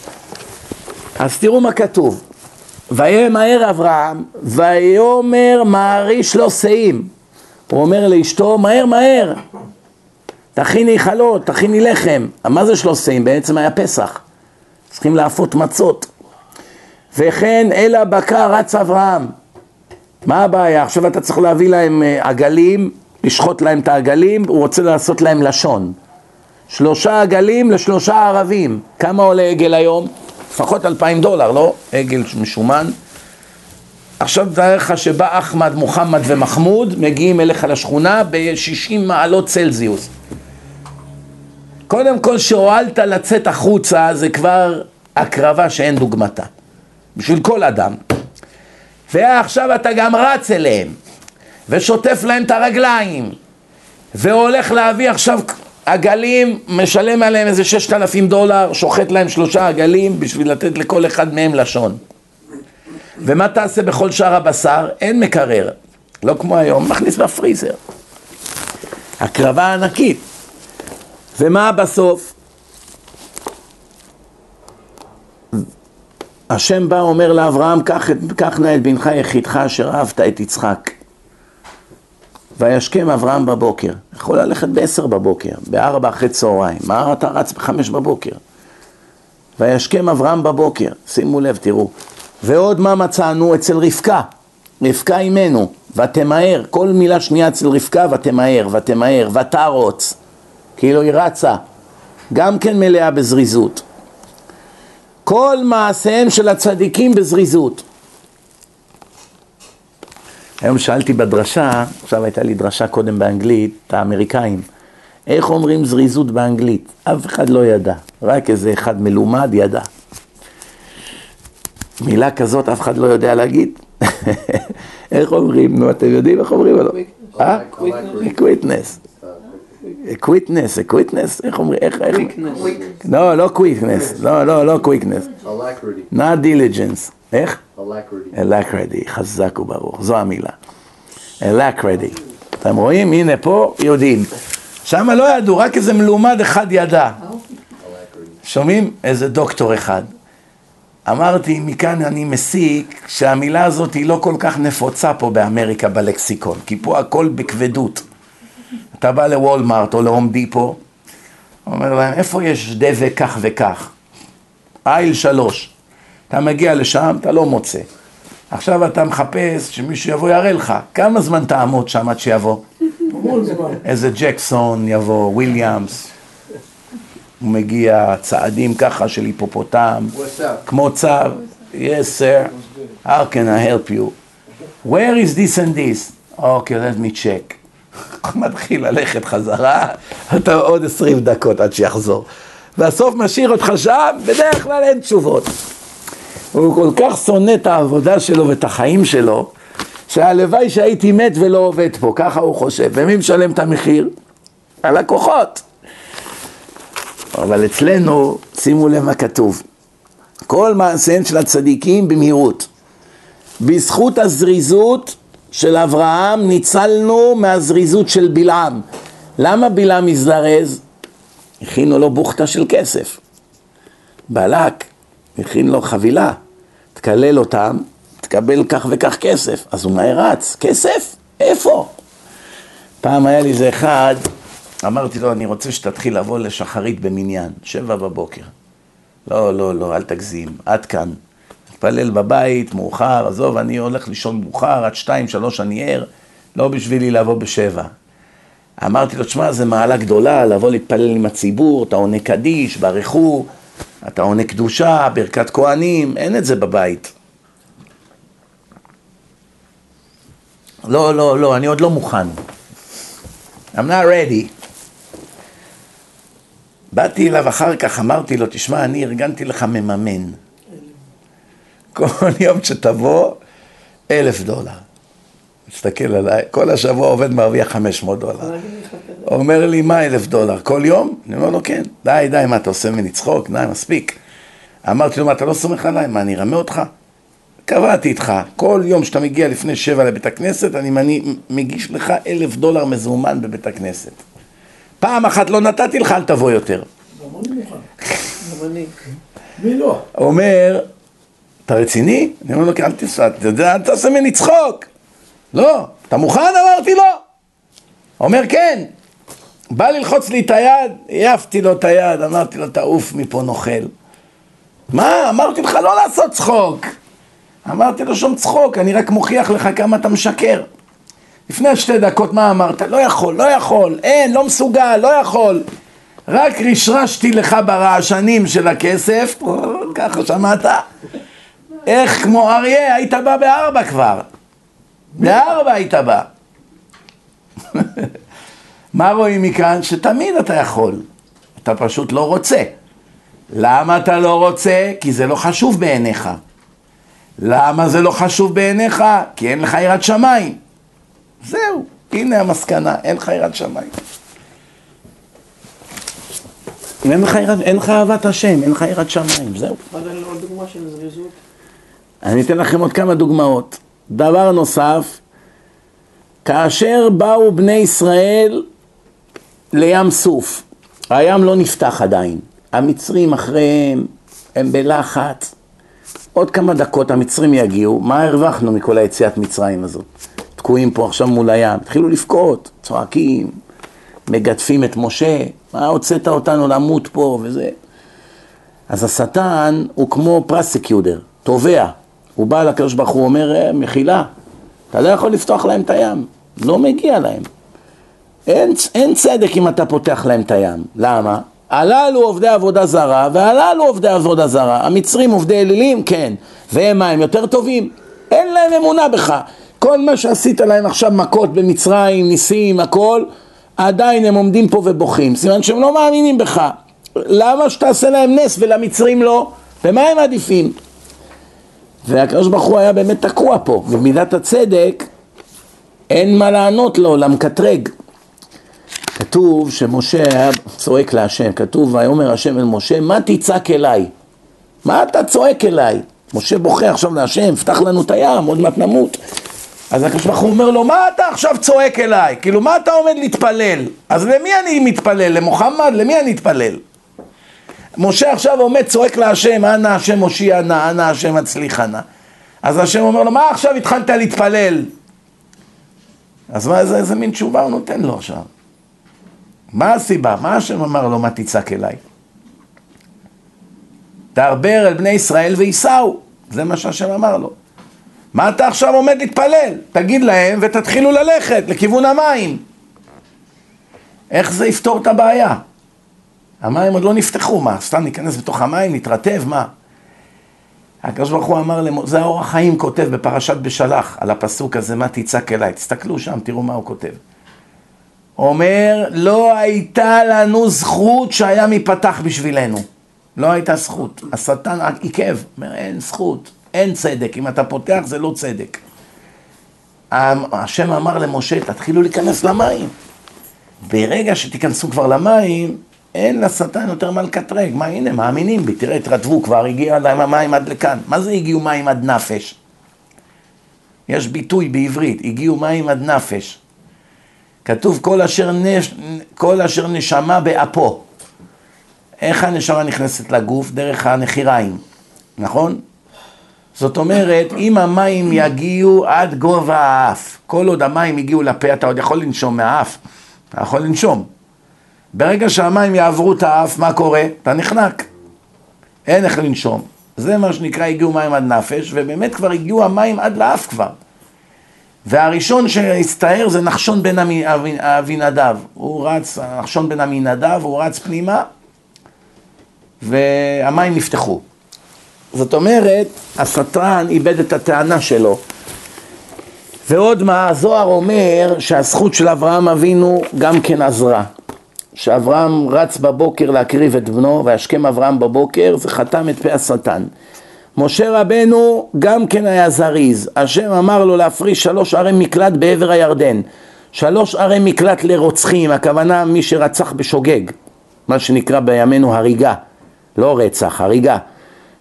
אז תראו מה כתוב. וימהר אברהם, ויאמר מעריש לו שאים. הוא אומר לאשתו, מהר מהר, תכיני חלות, תכיני לחם. מה זה שלוש שאים? בעצם היה פסח. צריכים להפות מצות. וכן אל הבקר רץ אברהם. מה הבעיה? עכשיו אתה צריך להביא להם אה, עגלים, לשחוט להם את העגלים, הוא רוצה לעשות להם לשון. שלושה עגלים לשלושה ערבים. כמה עולה עגל היום? לפחות אלפיים דולר, לא? עגל משומן. עכשיו תאר לך שבא אחמד, מוחמד ומחמוד, מגיעים אליך לשכונה ב-60 מעלות צלזיוס. קודם כל שהואלת לצאת החוצה זה כבר הקרבה שאין דוגמתה. בשביל כל אדם. ועכשיו אתה גם רץ אליהם, ושוטף להם את הרגליים, והולך להביא עכשיו עגלים, משלם עליהם איזה ששת אלפים דולר, שוחט להם שלושה עגלים בשביל לתת לכל אחד מהם לשון. ומה תעשה בכל שאר הבשר? אין מקרר. לא כמו היום, מכניס בפריזר. הקרבה ענקית. ומה בסוף? השם בא אומר לאברהם, קח, קח נא את בנך יחידך אשר אהבת את יצחק. וישכם אברהם בבוקר. יכול ללכת בעשר בבוקר, בארבע אחרי צהריים. מה אתה רץ בחמש בבוקר? וישכם אברהם בבוקר. שימו לב, תראו. ועוד מה מצאנו אצל רבקה. רבקה אימנו. ותמהר. כל מילה שנייה אצל רבקה ותמהר, ותמהר, ותרוץ. כאילו היא רצה. גם כן מלאה בזריזות. כל מעשיהם של הצדיקים בזריזות. היום שאלתי בדרשה, עכשיו הייתה לי דרשה קודם באנגלית, את האמריקאים, איך אומרים זריזות באנגלית? אף אחד לא ידע, רק איזה אחד מלומד ידע. מילה כזאת אף אחד לא יודע להגיד. איך אומרים? נו, אתם יודעים איך אומרים או לא? אה? quickness. quickness, quickness, איך אומרים? איך? לא, לא quickness, לא, לא, לא quickness. not diligence. איך? alacrity, חזק וברוך, זו המילה. alacrity. אתם רואים? הנה פה יודעים. שם לא ידעו, רק איזה מלומד אחד ידע. שומעים? איזה דוקטור אחד. אמרתי, מכאן אני מסיק שהמילה הזאת היא לא כל כך נפוצה פה באמריקה בלקסיקון, כי פה הכל בכבדות. אתה בא לוולמארט או להום דיפו, אומר להם, איפה יש דבק כך וכך? אייל שלוש. אתה מגיע לשם, אתה לא מוצא. עכשיו אתה מחפש שמישהו יבוא יראה לך. כמה זמן תעמוד שם עד שיבוא? איזה ג'קסון יבוא, וויליאמס. הוא מגיע צעדים ככה של היפופוטם, כמו צו. Yes, sir. How can I help you? Where is this and this? אוקיי, okay, let me check. מתחיל ללכת חזרה, אתה עוד עשרים דקות עד שיחזור. והסוף משאיר אותך שם, בדרך כלל אין תשובות. הוא כל כך שונא את העבודה שלו ואת החיים שלו, שהלוואי שהייתי מת ולא עובד פה, ככה הוא חושב. ומי משלם את המחיר? הלקוחות. אבל אצלנו, שימו לב מה כתוב, כל מעשיהם של הצדיקים במהירות. בזכות הזריזות של אברהם ניצלנו מהזריזות של בלעם. למה בלעם הזדרז? הכינו לו בוכטה של כסף. בלק הכין לו חבילה, תקלל אותם, תקבל כך וכך כסף. אז הוא מהר רץ, כסף? איפה? פעם היה לי איזה אחד, אמרתי לו, אני רוצה שתתחיל לבוא לשחרית במניין, שבע בבוקר. לא, לא, לא, אל תגזים, עד כאן. מתפלל בבית, מאוחר, עזוב, אני הולך לישון מאוחר, עד שתיים, שלוש אני ער, לא בשבילי לבוא בשבע. אמרתי לו, תשמע, זו מעלה גדולה, לבוא להתפלל עם הציבור, אתה עונה קדיש, ברכו, אתה עונה קדושה, ברכת כהנים, אין את זה בבית. לא, לא, לא, אני עוד לא מוכן. I'm not ready. באתי אליו אחר כך, אמרתי לו, תשמע, אני ארגנתי לך מממן. כל יום שתבוא, אלף דולר. מסתכל עליי, כל השבוע עובד מרוויח 500 דולר. אומר לי, מה אלף דולר? כל יום? אני אומר לו, כן. די, די, מה, אתה עושה ממני צחוק? די, מספיק. אמרתי לו, מה, אתה לא סומך עליי? מה, אני ארמה אותך? קבעתי איתך, כל יום שאתה מגיע לפני שבע לבית הכנסת, אני מגיש לך אלף דולר מזומן בבית הכנסת. פעם אחת לא נתתי לך, אל תבוא יותר. מי לא? אומר, אתה רציני? אני אומר לו, כן, אל תעשה ממני צחוק. לא. אתה מוכן? אמרתי לו. אומר, כן. בא ללחוץ לי את היד, העפתי לו את היד, אמרתי לו, תעוף מפה נוכל. מה? אמרתי לך לא לעשות צחוק. אמרתי לו שום צחוק, אני רק מוכיח לך כמה אתה משקר. לפני שתי דקות מה אמרת? לא יכול, לא יכול, אין, לא מסוגל, לא יכול. רק רשרשתי לך ברעשנים של הכסף, ככה שמעת? איך כמו אריה, היית בא בארבע כבר. בארבע היית בא. מה רואים מכאן? שתמיד אתה יכול, אתה פשוט לא רוצה. למה אתה לא רוצה? כי זה לא חשוב בעיניך. למה זה לא חשוב בעיניך? כי אין לך יראת שמיים. זהו, הנה המסקנה, אין לך יראת שמיים. אם אין לך, יראת- אין לך אהבת השם, אין לך יראת שמיים, זהו. מה זה עוד דוגמה של זריזות? אני אתן לכם עוד כמה דוגמאות. דבר נוסף, כאשר באו בני ישראל לים סוף, הים לא נפתח עדיין, המצרים אחריהם, הם בלחץ, עוד כמה דקות המצרים יגיעו, מה הרווחנו מכל היציאת מצרים הזאת? תקועים פה עכשיו מול הים, התחילו לבכות, צועקים, מגדפים את משה, מה הוצאת אותנו למות פה וזה. אז השטן הוא כמו פרסקיודר, תובע. הוא בא לקדוש ברוך הוא אומר, "אה, מחילה, אתה לא יכול לפתוח להם את הים, לא מגיע להם. אין, אין צדק אם אתה פותח להם את הים. למה? הללו עובדי עבודה זרה, והללו עובדי עבודה זרה. המצרים עובדי אלילים? כן. והם מה, הם יותר טובים? אין להם אמונה בך. כל מה שעשית להם עכשיו מכות במצרים, ניסים, הכל, עדיין הם עומדים פה ובוכים. סימן שהם לא מאמינים בך. למה שתעשה להם נס ולמצרים לא? במה הם עדיפים? והקדוש ברוך הוא היה באמת תקוע פה. במידת הצדק אין מה לענות לו, למקטרג. כתוב שמשה היה צועק להשם, כתוב ויאמר השם אל משה, מה תצעק אליי? מה אתה צועק אליי? משה בוכה עכשיו להשם, פתח לנו את הים, עוד מעט נמות. אז הקדוש ברוך הוא אומר לו, מה אתה עכשיו צועק אליי? כאילו, מה אתה עומד להתפלל? אז למי אני מתפלל? למוחמד? למי אני אתפלל? משה עכשיו עומד צועק להשם, אנא השם הושיע נא, אנא השם הצליחה נא. אז השם אומר לו, מה עכשיו התחלת להתפלל? אז מה, איזה, איזה מין תשובה הוא נותן לו עכשיו? מה הסיבה? מה השם אמר לו, מה תצעק אליי? תעבר אל בני ישראל וייסעו, זה מה שהשם אמר לו. מה אתה עכשיו עומד להתפלל? תגיד להם ותתחילו ללכת לכיוון המים. איך זה יפתור את הבעיה? המים עוד לא נפתחו, מה, סתם ניכנס בתוך המים, נתרטב, מה? הקדוש ברוך הוא אמר, למו- זה האור החיים כותב בפרשת בשלח, על הפסוק הזה, מה תצעק אליי, תסתכלו שם, תראו מה הוא כותב. אומר, לא הייתה לנו זכות שהים ייפתח בשבילנו. לא הייתה זכות. השטן עיכב, אומר, אין זכות, אין צדק, אם אתה פותח זה לא צדק. השם אמר למשה, תתחילו להיכנס למים. ברגע שתיכנסו כבר למים, אין לשטן יותר מה לקטרג. מה, הנה, מאמינים בי, תראה, התרטבו כבר, הגיע להם המים עד לכאן. מה זה הגיעו מים עד נפש? יש ביטוי בעברית, הגיעו מים עד נפש. כתוב כל אשר, נש... כל אשר נשמה באפו. איך הנשמה נכנסת לגוף? דרך הנחיריים, נכון? זאת אומרת, אם המים יגיעו עד גובה האף, כל עוד המים הגיעו לפה, אתה עוד יכול לנשום מהאף, אתה יכול לנשום. ברגע שהמים יעברו את האף, מה קורה? אתה נחנק. אין איך לנשום. זה מה שנקרא הגיעו מים עד נפש, ובאמת כבר הגיעו המים עד לאף כבר. והראשון שהסתער זה נחשון בן אבינדב. הוא רץ, נחשון בן אמינדב, הוא רץ פנימה, והמים נפתחו. זאת אומרת, השטן איבד את הטענה שלו. ועוד מה, הזוהר אומר שהזכות של אברהם אבינו גם כן עזרה. שאברהם רץ בבוקר להקריב את בנו, וישכם אברהם בבוקר, זה חתם את פה השטן. משה רבנו גם כן היה זריז, השם אמר לו להפריש שלוש ערי מקלט בעבר הירדן. שלוש ערי מקלט לרוצחים, הכוונה מי שרצח בשוגג, מה שנקרא בימינו הריגה, לא רצח, הריגה.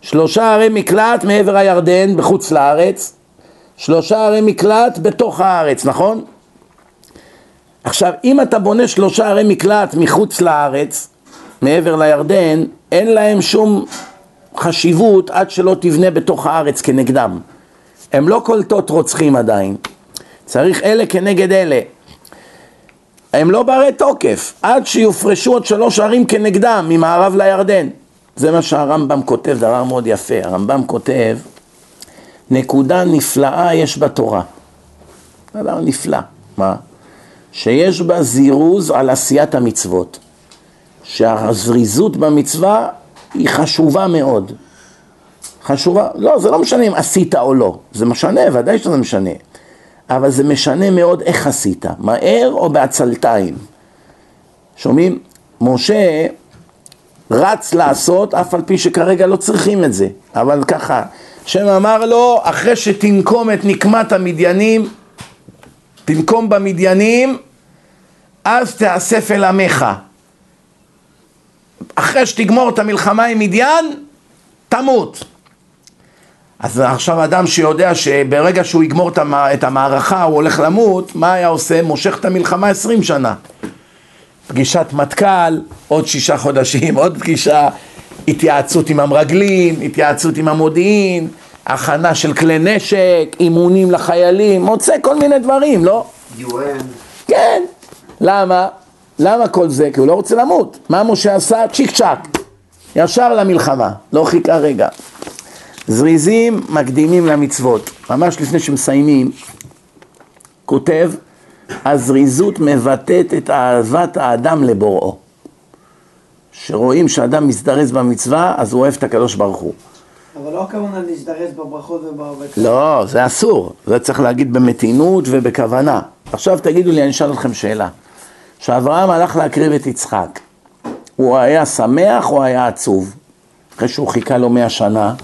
שלושה ערי מקלט מעבר הירדן בחוץ לארץ, שלושה ערי מקלט בתוך הארץ, נכון? עכשיו, אם אתה בונה שלושה ערי מקלט מחוץ לארץ, מעבר לירדן, אין להם שום חשיבות עד שלא תבנה בתוך הארץ כנגדם. הם לא קולטות רוצחים עדיין. צריך אלה כנגד אלה. הם לא ברי תוקף, עד שיופרשו עוד שלוש ערים כנגדם, ממערב לירדן. זה מה שהרמב"ם כותב, דבר מאוד יפה. הרמב"ם כותב, נקודה נפלאה יש בתורה. דבר נפלא. מה? שיש בה זירוז על עשיית המצוות. שהזריזות במצווה היא חשובה מאוד. חשובה, לא, זה לא משנה אם עשית או לא, זה משנה, ודאי שזה משנה. אבל זה משנה מאוד איך עשית, מהר או בעצלתיים. שומעים? משה רץ לעשות, אף על פי שכרגע לא צריכים את זה, אבל ככה, השם אמר לו, אחרי שתנקום את נקמת המדיינים, תנקום במדיינים, אז תאסף אל עמך. אחרי שתגמור את המלחמה עם מדיין, תמות. אז עכשיו אדם שיודע שברגע שהוא יגמור את המערכה הוא הולך למות, מה היה עושה? מושך את המלחמה עשרים שנה. פגישת מטכ"ל, עוד שישה חודשים, עוד פגישה, התייעצות עם המרגלים, התייעצות עם המודיעין, הכנה של כלי נשק, אימונים לחיילים, מוצא כל מיני דברים, לא? UN. כן. למה? למה כל זה? כי הוא לא רוצה למות. מה משה עשה? צ'יק צ'אק. ישר למלחמה, לא חיכה רגע. זריזים מקדימים למצוות. ממש לפני שמסיימים, כותב, הזריזות מבטאת את אהבת האדם לבוראו. שרואים שאדם מזדרז במצווה, אז הוא אוהב את הקדוש ברוך הוא. אבל לא הכוונה להזדרז בברכות ובברכות. לא, זה אסור. זה צריך להגיד במתינות ובכוונה. עכשיו תגידו לי, אני אשאל אתכם שאלה. כשאברהם הלך להקריב את יצחק, הוא היה שמח או היה עצוב? אחרי שהוא חיכה לו מאה שנה,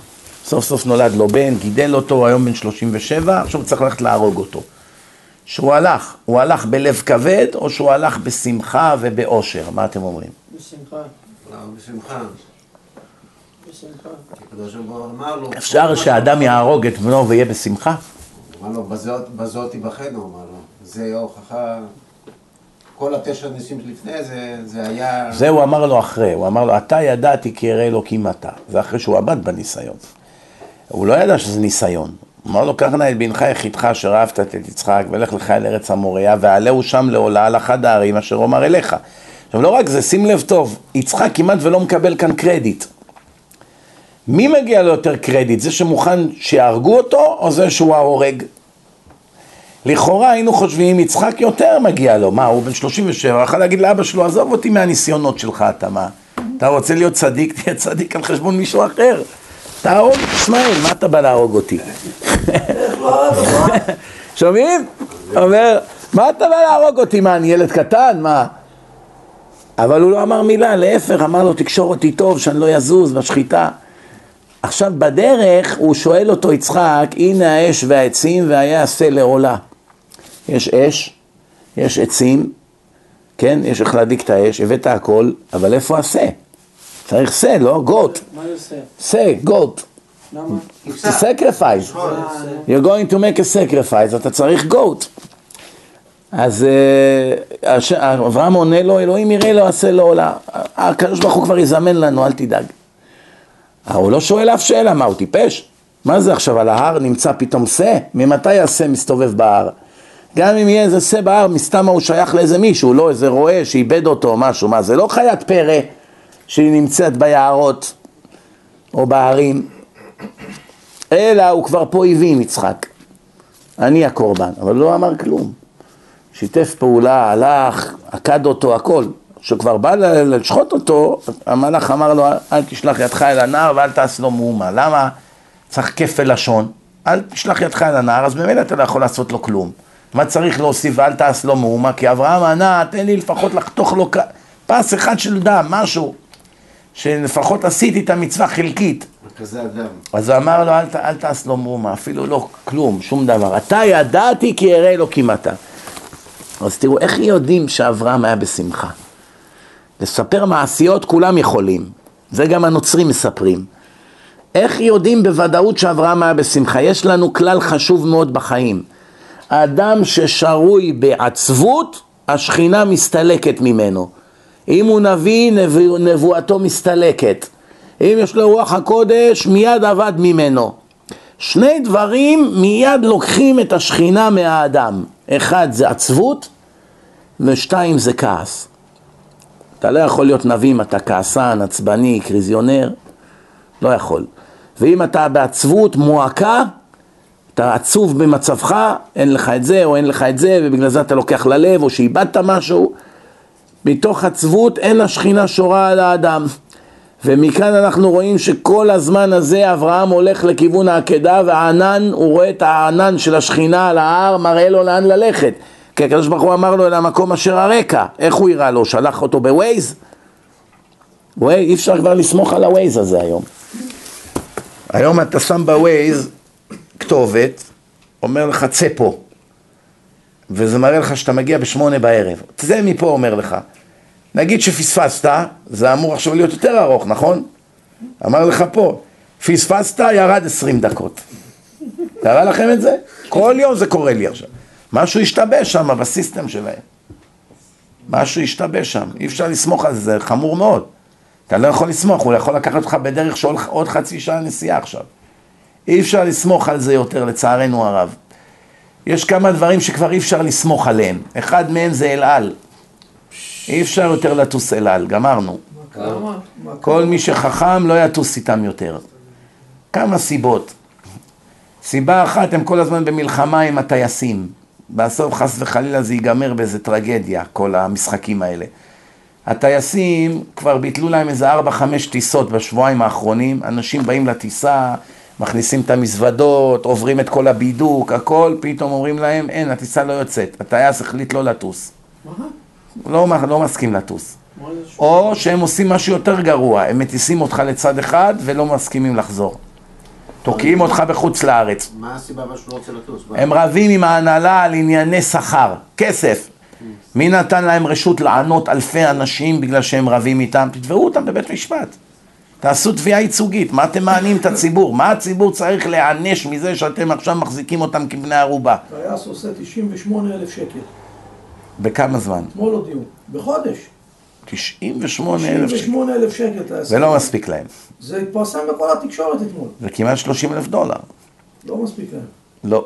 סוף סוף נולד לו בן, גידל אותו, היום בן 37, עכשיו הוא צריך ללכת להרוג אותו. שהוא הלך, הוא הלך בלב כבד או שהוא הלך בשמחה ובאושר? מה אתם אומרים? בשמחה, לא, בשמחה. בשמחה. כי הקדוש ברוך הוא אמר לו... אפשר שאדם יהרוג את בנו ויהיה בשמחה? אמר לו, בזאת- הוא אמר לו. זה ההוכחה... כל התשע ניסים שלפני זה, זה היה... זה הוא אמר לו אחרי, הוא אמר לו, אתה ידעתי כי אראה אלוקים אתה. זה אחרי שהוא עבד בניסיון. הוא לא ידע שזה ניסיון. אמר לו, קח נא את בנך יחידך אשר אהבת את יצחק, ולך לך אל ארץ המוריה, ועלהו שם לעולה על אחד הערים אשר אומר אליך. עכשיו לא רק זה, שים לב טוב, יצחק כמעט ולא מקבל כאן קרדיט. מי מגיע לו יותר קרדיט? זה שמוכן שיהרגו אותו, או זה שהוא ההורג? לכאורה היינו חושבים, יצחק יותר מגיע לו, מה, הוא בן 37, יכול להגיד לאבא שלו, עזוב אותי מהניסיונות שלך, אתה מה? אתה רוצה להיות צדיק, תהיה צדיק על חשבון מישהו אחר. תהרוג את ישמעאל, מה אתה בא להרוג אותי? שומעים? אומר, מה אתה בא להרוג אותי? מה, אני ילד קטן? מה? אבל הוא לא אמר מילה, להפך, אמר לו, תקשור אותי טוב, שאני לא יזוז בשחיטה. עכשיו בדרך הוא שואל אותו יצחק, הנה האש והעצים והיה עשה לעולה. יש אש, יש עצים, כן, יש איך להדליק את האש, הבאת הכל, אבל איפה השה? צריך שה, לא? גוט. מה זה עושה? שה, גוט. למה? Sacrifice. אה, You're going to make a sacrifice, אתה צריך goat. אז אה, אברהם עונה לו, אלוהים יראה לו, עשה לו עולה. הקדוש ברוך הוא כבר יזמן לנו, אל תדאג. אה, הוא לא שואל אף שאלה, מה הוא טיפש? מה זה עכשיו על ההר נמצא פתאום שא? ממתי השא מסתובב בהר? גם אם יהיה איזה שא בהר, מסתם הוא שייך לאיזה מישהו, לא איזה רועה שאיבד אותו או משהו, מה זה לא חיית פרא שהיא נמצאת ביערות או בהרים, אלא הוא כבר פה הבין יצחק, אני הקורבן, אבל לא אמר כלום. שיתף פעולה, הלך, עקד אותו, הכל. כשכבר בא לשחוט אותו, המלאך אמר לו, אל תשלח ידך אל הנער ואל תעש לו מאומה. למה? צריך כפל לשון. אל תשלח ידך אל הנער, אז ממילא אתה לא יכול לעשות לו כלום. מה צריך להוסיף ואל תעש לו מאומה? כי אברהם ענה, תן לי לפחות לחתוך לו פס אחד של דם, משהו. שלפחות עשיתי את המצווה חלקית. כזה אדם. אז הוא אמר לו, אל, אל תעש לו מאומה, אפילו לא כלום, שום דבר. אתה ידעתי כי אראה אלוקים אתה. אז תראו, איך יודעים שאברהם היה בשמחה? לספר מעשיות כולם יכולים, זה גם הנוצרים מספרים. איך יודעים בוודאות שאברהם היה בשמחה? יש לנו כלל חשוב מאוד בחיים. האדם ששרוי בעצבות, השכינה מסתלקת ממנו. אם הוא נביא, נבוא, נבואתו מסתלקת. אם יש לו רוח הקודש, מיד אבד ממנו. שני דברים מיד לוקחים את השכינה מהאדם. אחד זה עצבות, ושתיים זה כעס. אתה לא יכול להיות נביא אם אתה כעסן, עצבני, קריזיונר, לא יכול. ואם אתה בעצבות, מועקה, אתה עצוב במצבך, אין לך את זה או אין לך את זה, ובגלל זה אתה לוקח ללב, או שאיבדת משהו, מתוך עצבות אין השכינה שורה על האדם. ומכאן אנחנו רואים שכל הזמן הזה אברהם הולך לכיוון העקדה והענן, הוא רואה את הענן של השכינה על ההר, מראה לו לאן ללכת. כי הקדוש ברוך הוא אמר לו אל המקום אשר הרקע. איך הוא יראה לו? שלח אותו בווייז? וואי, אי אפשר כבר לסמוך על הווייז הזה היום. היום אתה שם בווייז כתובת, אומר לך צא פה. וזה מראה לך שאתה מגיע בשמונה בערב. צא מפה אומר לך. נגיד שפספסת, זה אמור עכשיו להיות יותר ארוך, נכון? אמר לך פה, פספסת, ירד 20 דקות. קרה לכם את זה? כל יום זה קורה לי עכשיו. משהו השתבש שם בסיסטם שלהם. משהו השתבש שם, אי אפשר לסמוך על זה, זה חמור מאוד. אתה לא יכול לסמוך, הוא יכול לקחת אותך בדרך של עוד חצי שעה נסיעה עכשיו. אי אפשר לסמוך על זה יותר, לצערנו הרב. יש כמה דברים שכבר אי אפשר לסמוך עליהם. אחד מהם זה אל על. אי אפשר יותר לטוס אל על, גמרנו. כל מי שחכם לא יטוס איתם יותר. כמה סיבות. סיבה אחת, הם כל הזמן במלחמה עם הטייסים. בסוף חס וחלילה זה ייגמר באיזה טרגדיה, כל המשחקים האלה. הטייסים כבר ביטלו להם איזה ארבע, חמש טיסות בשבועיים האחרונים, אנשים באים לטיסה, מכניסים את המזוודות, עוברים את כל הבידוק, הכל, פתאום אומרים להם, אין, הטיסה לא יוצאת, הטייס החליט לא לטוס. מה? לא, לא מסכים לטוס. או שהם עושים משהו יותר גרוע, הם מטיסים אותך לצד אחד ולא מסכימים לחזור. תוקעים אותך בחוץ לארץ. מה הסיבה אבל שהוא לא רוצה לטוס? מה? הם רבים עם ההנהלה על ענייני שכר, כסף. מי נתן להם רשות לענות אלפי אנשים בגלל שהם רבים איתם? תתבעו אותם בבית משפט. תעשו תביעה ייצוגית, מה אתם מענים את הציבור? מה הציבור צריך להיענש מזה שאתם עכשיו מחזיקים אותם כבני ערובה? טייס עושה 98 אלף שקל. בכמה זמן? אתמול הודיעו. בחודש. 98 אלף שקל. 98 אלף שקל טייס. זה לא מספיק להם, זה התפרסם בכל התקשורת אתמול. זה כמעט 30 אלף דולר. לא מספיק להם. לא.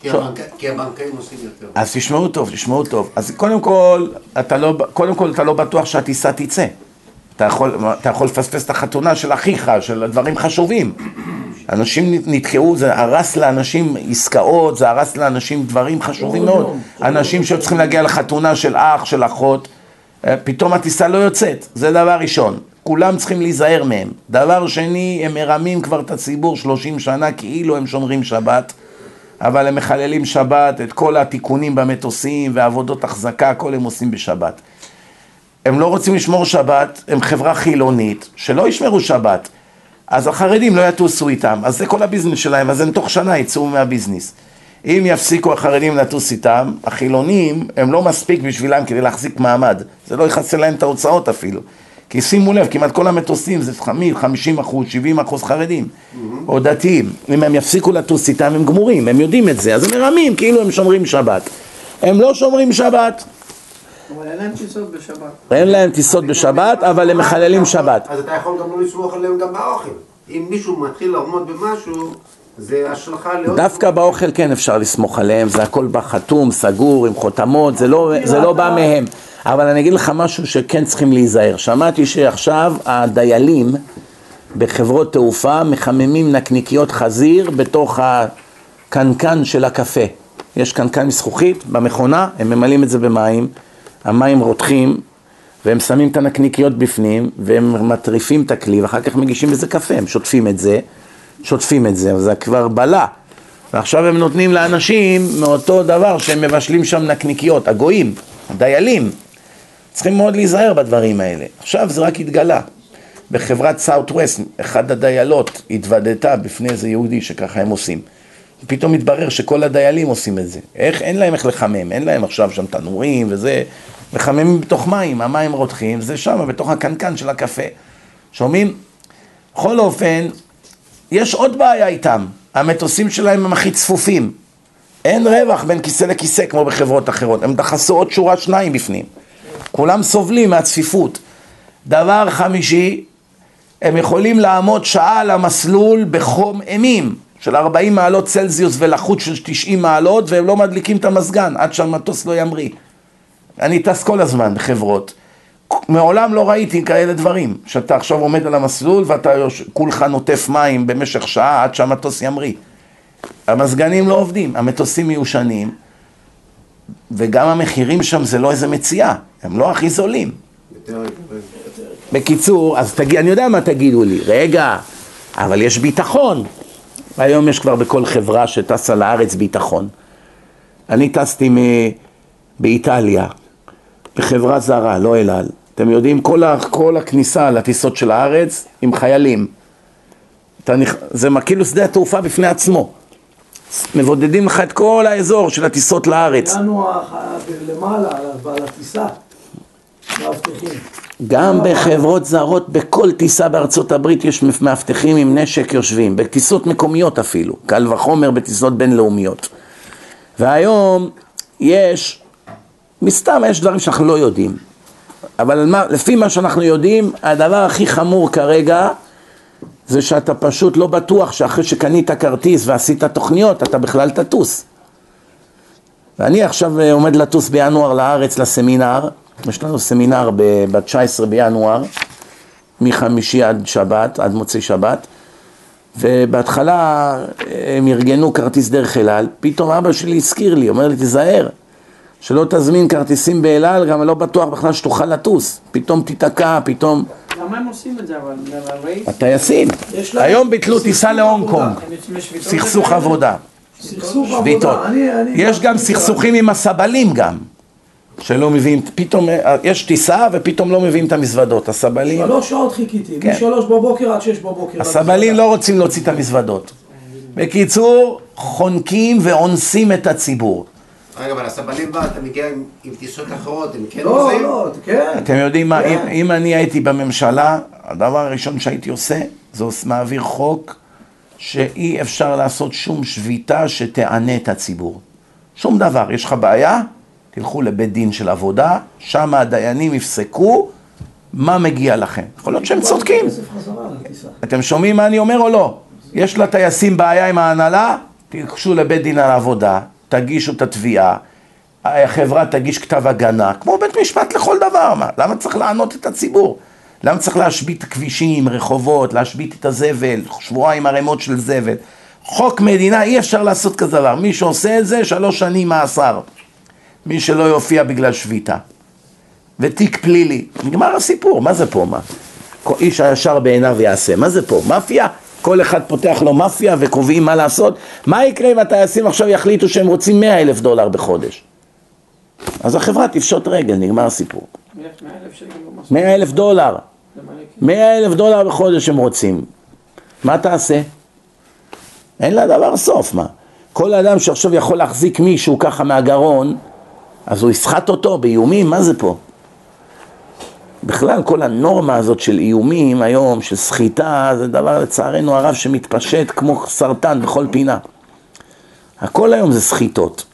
כי הבנק- כי הבנקאים עושים יותר. אז תשמעו טוב, תשמעו טוב. אז קודם כל, אתה לא, קודם כל אתה לא בטוח שהטיסה תצא. אתה יכול, אתה יכול לפספס את החתונה של אחיך, של דברים חשובים. אנשים נתקעו, זה הרס לאנשים עסקאות, זה הרס לאנשים דברים חשובים מאוד. אנשים. שצריכים להגיע לחתונה של אח, של אחות, פתאום הטיסה לא יוצאת, זה דבר ראשון. כולם צריכים להיזהר מהם. דבר שני, הם מרמים כבר את הציבור 30 שנה כאילו הם שומרים שבת. אבל הם מחללים שבת, את כל התיקונים במטוסים ועבודות החזקה, הכל הם עושים בשבת. הם לא רוצים לשמור שבת, הם חברה חילונית, שלא ישמרו שבת. אז החרדים לא יטוסו איתם, אז זה כל הביזנס שלהם, אז הם תוך שנה יצאו מהביזנס. אם יפסיקו החרדים לטוס איתם, החילונים הם לא מספיק בשבילם כדי להחזיק מעמד. זה לא יכסה להם את ההוצאות אפילו. כי שימו לב, כמעט כל המטוסים זה 50 אחוז, 70 אחוז חרדים, או דתיים. אם הם יפסיקו לטוס איתם, הם גמורים, הם יודעים את זה, אז הם מרמים, כאילו הם שומרים שבת. הם לא שומרים שבת, אבל אין להם טיסות בשבת. אין להם טיסות בשבת, אבל הם מחללים שבת. אז אתה יכול גם לא לסמוך עליהם גם באוכל. אם מישהו מתחיל לעמוד במשהו, זה השלכה לעוד... דווקא באוכל כן אפשר לסמוך עליהם, זה הכל בא חתום, סגור, עם חותמות, זה לא, זה לא בא מהם. אבל אני אגיד לך משהו שכן צריכים להיזהר. שמעתי שעכשיו הדיילים בחברות תעופה מחממים נקניקיות חזיר בתוך הקנקן של הקפה. יש קנקן מזכוכית במכונה, הם ממלאים את זה במים, המים רותחים, והם שמים את הנקניקיות בפנים, והם מטריפים את הכלי, ואחר כך מגישים בזה קפה, הם שוטפים את זה, שוטפים את זה, אבל זה כבר בלה. ועכשיו הם נותנים לאנשים מאותו דבר שהם מבשלים שם נקניקיות, הגויים, הדיילים. צריכים מאוד להיזהר בדברים האלה. עכשיו זה רק התגלה. בחברת סאות'-ווסט, אחת הדיילות התוודתה בפני איזה יהודי שככה הם עושים. פתאום התברר שכל הדיילים עושים את זה. איך, אין להם איך לחמם, אין להם עכשיו שם תנורים וזה, מחממים בתוך מים, המים רותחים, זה שם, בתוך הקנקן של הקפה. שומעים? בכל אופן, יש עוד בעיה איתם, המטוסים שלהם הם הכי צפופים. אין רווח בין כיסא לכיסא כמו בחברות אחרות, הם דחסו עוד שורה שניים בפנים. כולם סובלים מהצפיפות. דבר חמישי, הם יכולים לעמוד שעה על המסלול בחום אימים של 40 מעלות צלזיוס ולחות של 90 מעלות והם לא מדליקים את המזגן עד שהמטוס לא ימריא. אני טס כל הזמן בחברות. מעולם לא ראיתי כאלה דברים, שאתה עכשיו עומד על המסלול ואתה יוש... כולך נוטף מים במשך שעה עד שהמטוס ימריא. המזגנים לא עובדים, המטוסים מיושנים, וגם המחירים שם זה לא איזה מציאה, הם לא הכי זולים. בקיצור, אז תגיד, אני יודע מה תגידו לי, רגע, אבל יש ביטחון. היום יש כבר בכל חברה שטסה לארץ ביטחון. אני טסתי מ... באיטליה, בחברה זרה, לא אל על. אתם יודעים, כל, ה... כל הכניסה לטיסות של הארץ עם חיילים. נכ... זה כאילו שדה התעופה בפני עצמו. מבודדים לך את כל האזור של הטיסות לארץ. הגענו ה- ה- למעלה, על- על הטיסה. מאבטחים. גם בחברות זרות, בכל טיסה בארצות הברית יש מאבטחים עם נשק יושבים, בטיסות מקומיות אפילו, קל וחומר בטיסות בינלאומיות. והיום יש, מסתם יש דברים שאנחנו לא יודעים, אבל מה, לפי מה שאנחנו יודעים, הדבר הכי חמור כרגע זה שאתה פשוט לא בטוח שאחרי שקנית כרטיס ועשית תוכניות, אתה בכלל תטוס. ואני עכשיו אה, עומד לטוס בינואר לארץ לסמינר, יש לנו סמינר ב-19 בינואר, מחמישי עד שבת, עד מוצאי שבת, ובהתחלה אה, הם ארגנו כרטיס דרך אל על, פתאום אבא שלי הזכיר לי, אומר לי תיזהר, שלא תזמין כרטיסים באל על, גם לא בטוח בכלל שתוכל לטוס, פתאום תיתקע, פתאום... למה הם עושים את זה אבל? הטייסים, היום ביטלו טיסה להונג. קונג? סכסוך? עבודה. סכסוך. עבודה. יש גם סכסוכים עם הסבלים גם, שלא מביאים, פתאום אה, יש טיסה ופתאום לא מביאים את המזוודות, הסבלים, שלוש שעות חיכיתי, כן. משלוש בבוקר עד שש בבוקר. הסבלים לא רוצים להוציא את המזוודות. בקיצור, חונקים ואונסים את הציבור. רגע, אבל הסבלים בא, אתה מגיע עם, עם טיסות אחרות, הם כן לא, עוזרים? לא, כן. אתם יודעים מה, אם, כן. אם אני הייתי בממשלה, הדבר הראשון שהייתי עושה, זה מעביר חוק שאי אפשר לעשות שום שביתה שתענה את הציבור. שום דבר. יש לך בעיה, תלכו לבית דין של עבודה, שם הדיינים יפסקו מה מגיע לכם. יכול להיות שהם צודקים. אתם שומעים מה אני אומר או לא? יש לטייסים בעיה עם ההנהלה, תיגשו לבית דין על עבודה, תגישו את התביעה, החברה תגיש כתב הגנה, כמו בית משפט לכל דבר, מה? למה צריך לענות את הציבור? למה צריך להשבית כבישים, רחובות, להשבית את הזבל, שבועיים ערימות של זבל? חוק מדינה, אי אפשר לעשות כזה דבר. מי שעושה את זה, שלוש שנים מאסר. מי שלא יופיע בגלל שביתה. ותיק פלילי. נגמר הסיפור, מה זה פה מה? איש הישר בעיניו יעשה, מה זה פה? מאפיה? כל אחד פותח לו מאפיה וקובעים מה לעשות? מה יקרה אם הטייסים עכשיו יחליטו שהם רוצים 100 אלף דולר בחודש? אז החברה תפשוט רגל, נגמר הסיפור. מאה אלף שקל לא מספיק. 100 אלף דולר, זה מלא כסף. 100 אלף דולר בחודש הם רוצים. מה תעשה? אין לדבר סוף, מה? כל אדם שעכשיו יכול להחזיק מישהו ככה מהגרון, אז הוא יסחט אותו באיומים, מה זה פה? בכלל כל הנורמה הזאת של איומים היום, של סחיטה, זה דבר לצערנו הרב שמתפשט כמו סרטן בכל פינה. הכל היום זה סחיטות.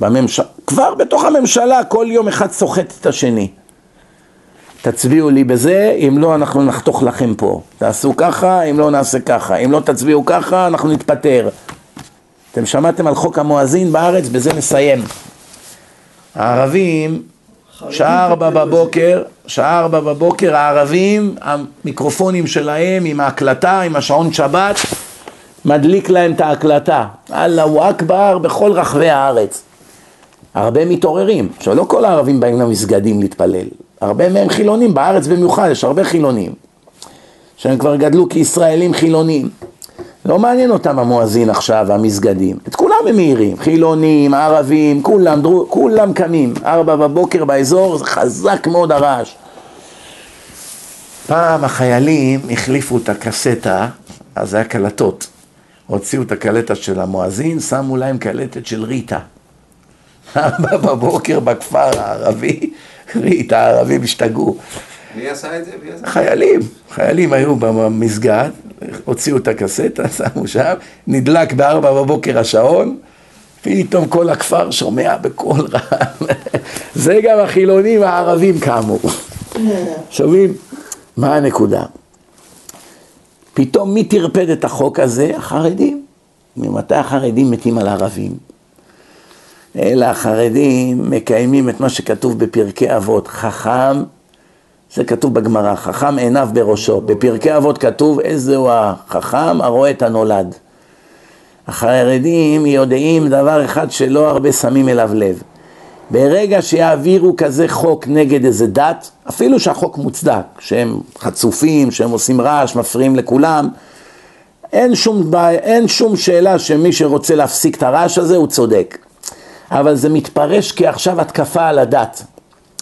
בממש... כבר בתוך הממשלה כל יום אחד סוחט את השני. תצביעו לי בזה, אם לא אנחנו נחתוך לכם פה. תעשו ככה, אם לא נעשה ככה. אם לא תצביעו ככה, אנחנו נתפטר. אתם שמעתם על חוק המואזין בארץ? בזה נסיים. הערבים, שעה ארבע בבוקר, שעה ארבע בבוקר, הערבים, המיקרופונים שלהם עם ההקלטה, עם השעון שבת, מדליק להם את ההקלטה. אללהו אכבר בכל רחבי הארץ. הרבה מתעוררים. עכשיו, לא כל הערבים באים למסגדים להתפלל. הרבה מהם חילונים, בארץ במיוחד, יש הרבה חילונים. שהם כבר גדלו כישראלים חילונים. לא מעניין אותם המואזין עכשיו, המסגדים. את כולם הם מעירים, חילונים, ערבים, כולם, דרו, כולם קמים. ארבע בבוקר באזור, זה חזק מאוד הרעש. פעם החיילים החליפו את הקסטה, אז זה היה קלטות. הוציאו את הקלטת של המואזין, שמו להם קלטת של ריטה. ארבע בבוקר בכפר הערבי, ריטה, הערבים השתגעו. מי עשה את זה? חיילים, חיילים היו במסגד, הוציאו את הקסטה, שמו שם, נדלק בארבע בבוקר השעון, פתאום כל הכפר שומע בקול רם. זה גם החילונים הערבים קמו. שומעים? מה הנקודה? פתאום מי טרפד את החוק הזה? החרדים. ממתי החרדים מתים על ערבים? אלא החרדים מקיימים את מה שכתוב בפרקי אבות, חכם, זה כתוב בגמרא, חכם עיניו בראשו. בפרקי אבות כתוב איזהו החכם הרואה את הנולד. החרדים יודעים דבר אחד שלא הרבה שמים אליו לב. ברגע שיעבירו כזה חוק נגד איזה דת, אפילו שהחוק מוצדק, שהם חצופים, שהם עושים רעש, מפריעים לכולם, אין שום, אין שום שאלה שמי שרוצה להפסיק את הרעש הזה הוא צודק. אבל זה מתפרש כעכשיו התקפה על הדת.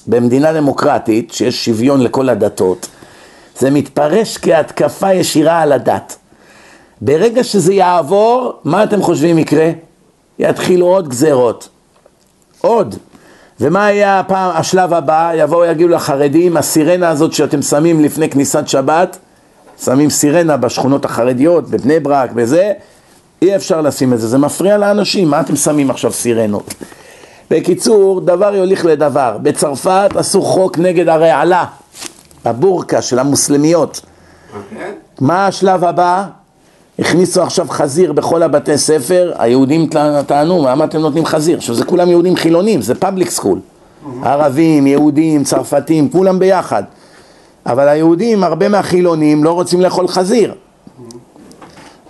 במדינה דמוקרטית, שיש שוויון לכל הדתות, זה מתפרש כהתקפה ישירה על הדת. ברגע שזה יעבור, מה אתם חושבים יקרה? יתחילו עוד גזרות. עוד. ומה יהיה הפעם, השלב הבא? יבואו יגידו לחרדים, הסירנה הזאת שאתם שמים לפני כניסת שבת, שמים סירנה בשכונות החרדיות, בבני ברק, בזה, אי אפשר לשים את זה, זה מפריע לאנשים, מה אתם שמים עכשיו סירנות? בקיצור, דבר יוליך לדבר. בצרפת עשו חוק נגד הרעלה, הבורקה של המוסלמיות. אוקיי? מה השלב הבא? הכניסו עכשיו חזיר בכל הבתי ספר, היהודים טע- טענו, למה אתם נותנים חזיר? עכשיו זה כולם יהודים חילונים, זה public school. ערבים, יהודים, צרפתים, כולם ביחד. אבל היהודים, הרבה מהחילונים לא רוצים לאכול חזיר.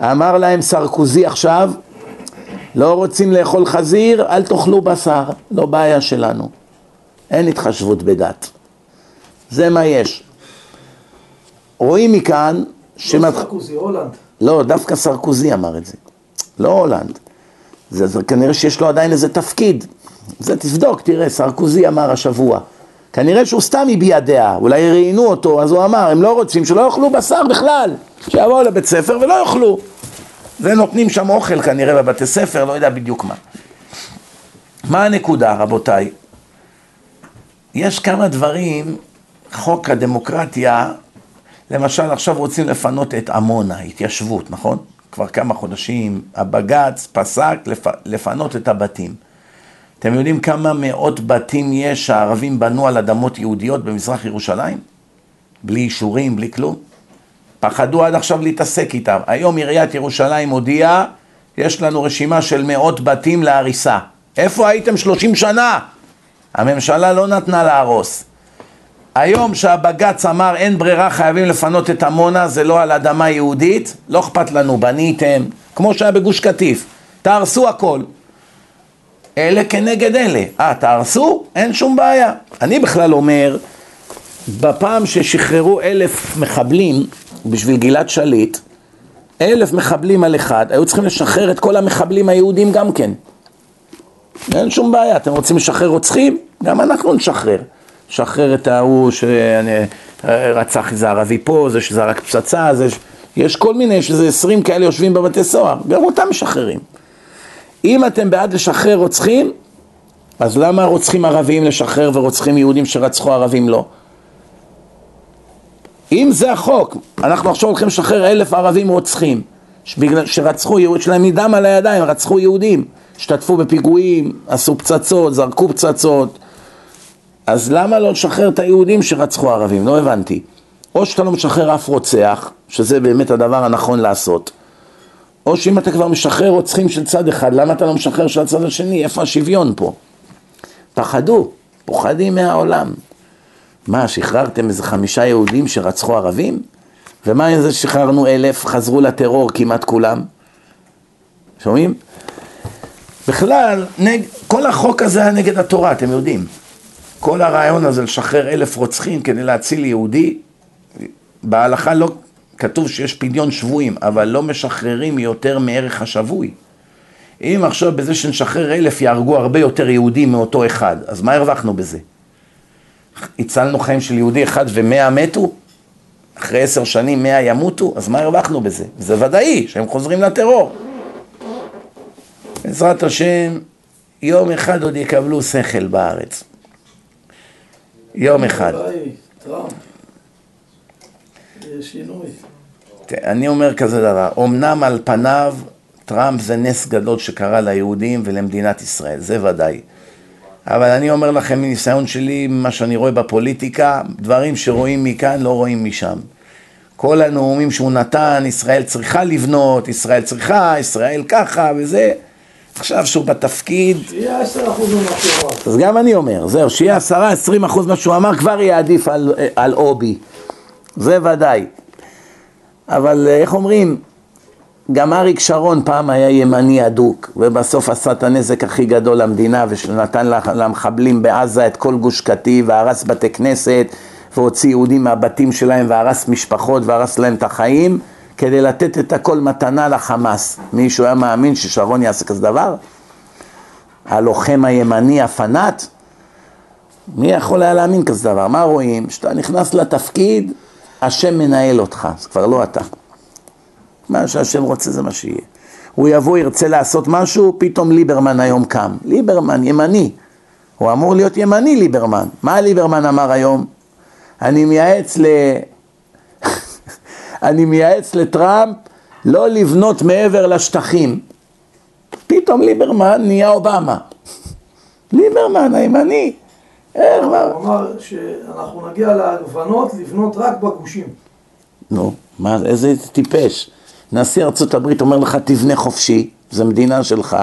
אמר להם סרקוזי עכשיו, לא רוצים לאכול חזיר, אל תאכלו בשר, לא בעיה שלנו. אין התחשבות בדת. זה מה יש. רואים מכאן לא שמת... סרקוזי, הולנד. לא, דווקא סרקוזי אמר את זה, לא הולנד. זה, זה כנראה שיש לו עדיין איזה תפקיד. זה תבדוק, תראה, סרקוזי אמר השבוע. כנראה שהוא סתם הביע דעה, אולי ראיינו אותו, אז הוא אמר, הם לא רוצים שלא יאכלו בשר בכלל, שיבואו לבית ספר ולא יאכלו. ונותנים שם אוכל כנראה בבתי ספר, לא יודע בדיוק מה. מה הנקודה, רבותיי? יש כמה דברים, חוק הדמוקרטיה, למשל עכשיו רוצים לפנות את עמונה, התיישבות, נכון? כבר כמה חודשים הבג"ץ פסק לפ... לפנות את הבתים. אתם יודעים כמה מאות בתים יש שהערבים בנו על אדמות יהודיות במזרח ירושלים? בלי אישורים, בלי כלום? פחדו עד עכשיו להתעסק איתם. היום עיריית ירושלים הודיעה, יש לנו רשימה של מאות בתים להריסה. איפה הייתם 30 שנה? הממשלה לא נתנה להרוס. היום שהבג"ץ אמר אין ברירה חייבים לפנות את עמונה זה לא על אדמה יהודית לא אכפת לנו בניתם כמו שהיה בגוש קטיף תהרסו הכל אלה כנגד אלה אה תהרסו? אין שום בעיה אני בכלל אומר בפעם ששחררו אלף מחבלים בשביל גלעד שליט אלף מחבלים על אחד היו צריכים לשחרר את כל המחבלים היהודים גם כן אין שום בעיה, אתם רוצים לשחרר רוצחים? גם אנחנו נשחרר. שחרר את ההוא שרצח איזה ערבי פה, זה שזרק פצצה, זה ש... יש כל מיני, יש איזה עשרים כאלה יושבים בבתי סוהר, גם אותם משחררים. אם אתם בעד לשחרר רוצחים, אז למה רוצחים ערבים לשחרר ורוצחים יהודים שרצחו ערבים לא? אם זה החוק, אנחנו עכשיו הולכים לשחרר אלף ערבים רוצחים, שרצחו, יש להם מדם על הידיים, רצחו יהודים, השתתפו בפיגועים, עשו פצצות, זרקו פצצות, אז למה לא לשחרר את היהודים שרצחו ערבים? לא הבנתי. או שאתה לא משחרר אף רוצח, שזה באמת הדבר הנכון לעשות, או שאם אתה כבר משחרר רוצחים של צד אחד, למה אתה לא משחרר של הצד השני? איפה השוויון פה? פחדו, פוחדים מהעולם. מה, שחררתם איזה חמישה יהודים שרצחו ערבים? ומה זה שחררנו אלף, חזרו לטרור כמעט כולם? שומעים? בכלל, נג... כל החוק הזה היה נגד התורה, אתם יודעים. כל הרעיון הזה לשחרר אלף רוצחים כדי להציל יהודי, בהלכה לא כתוב שיש פדיון שבויים, אבל לא משחררים יותר מערך השבוי. אם עכשיו בזה שנשחרר אלף יהרגו הרבה יותר יהודים מאותו אחד, אז מה הרווחנו בזה? הצלנו חיים של יהודי אחד ומאה מתו? אחרי עשר שנים מאה ימותו? אז מה הרווחנו בזה? זה ודאי שהם חוזרים לטרור. בעזרת השם, יום אחד עוד יקבלו שכל בארץ. יום אחד. אני אומר כזה דבר, אמנם על פניו טראמפ זה נס גדול שקרה ליהודים ולמדינת ישראל, זה ודאי. אבל אני אומר לכם מניסיון שלי, ממה שאני רואה בפוליטיקה, דברים שרואים מכאן לא רואים משם. כל הנאומים שהוא נתן, ישראל צריכה לבנות, ישראל צריכה, ישראל ככה וזה. עכשיו שהוא בתפקיד, יהיה 10% ממה שהוא אמר. אז גם אני אומר, זהו, שיהיה עשרה, עשרים אחוז מה שהוא אמר, כבר יהיה עדיף על, על אובי. זה ודאי. אבל אה, איך אומרים, גם אריק שרון פעם היה ימני אדוק, ובסוף עשה את הנזק הכי גדול למדינה, ונתן למחבלים בעזה את כל גוש קטיף, והרס בתי כנסת, והוציא יהודים מהבתים שלהם, והרס משפחות, והרס להם את החיים, כדי לתת את הכל מתנה לחמאס. מישהו היה מאמין ששרון יעשה כזה דבר? הלוחם הימני הפנאט? מי יכול היה להאמין כזה דבר? מה רואים? כשאתה נכנס לתפקיד, השם מנהל אותך, זה כבר לא אתה. מה שהשם רוצה זה מה שיהיה. הוא יבוא, ירצה לעשות משהו, פתאום ליברמן היום קם. ליברמן, ימני. הוא אמור להיות ימני ליברמן. מה ליברמן אמר היום? אני מייעץ ל... אני מייעץ לטראמפ לא לבנות מעבר לשטחים. פתאום ליברמן נהיה אובמה. ליברמן הימני. איך מה? הוא אמר שאנחנו נגיע להבנות לבנות רק בגושים. נו, מה, איזה טיפש. נשיא ארצות הברית אומר לך תבנה חופשי, זו מדינה שלך.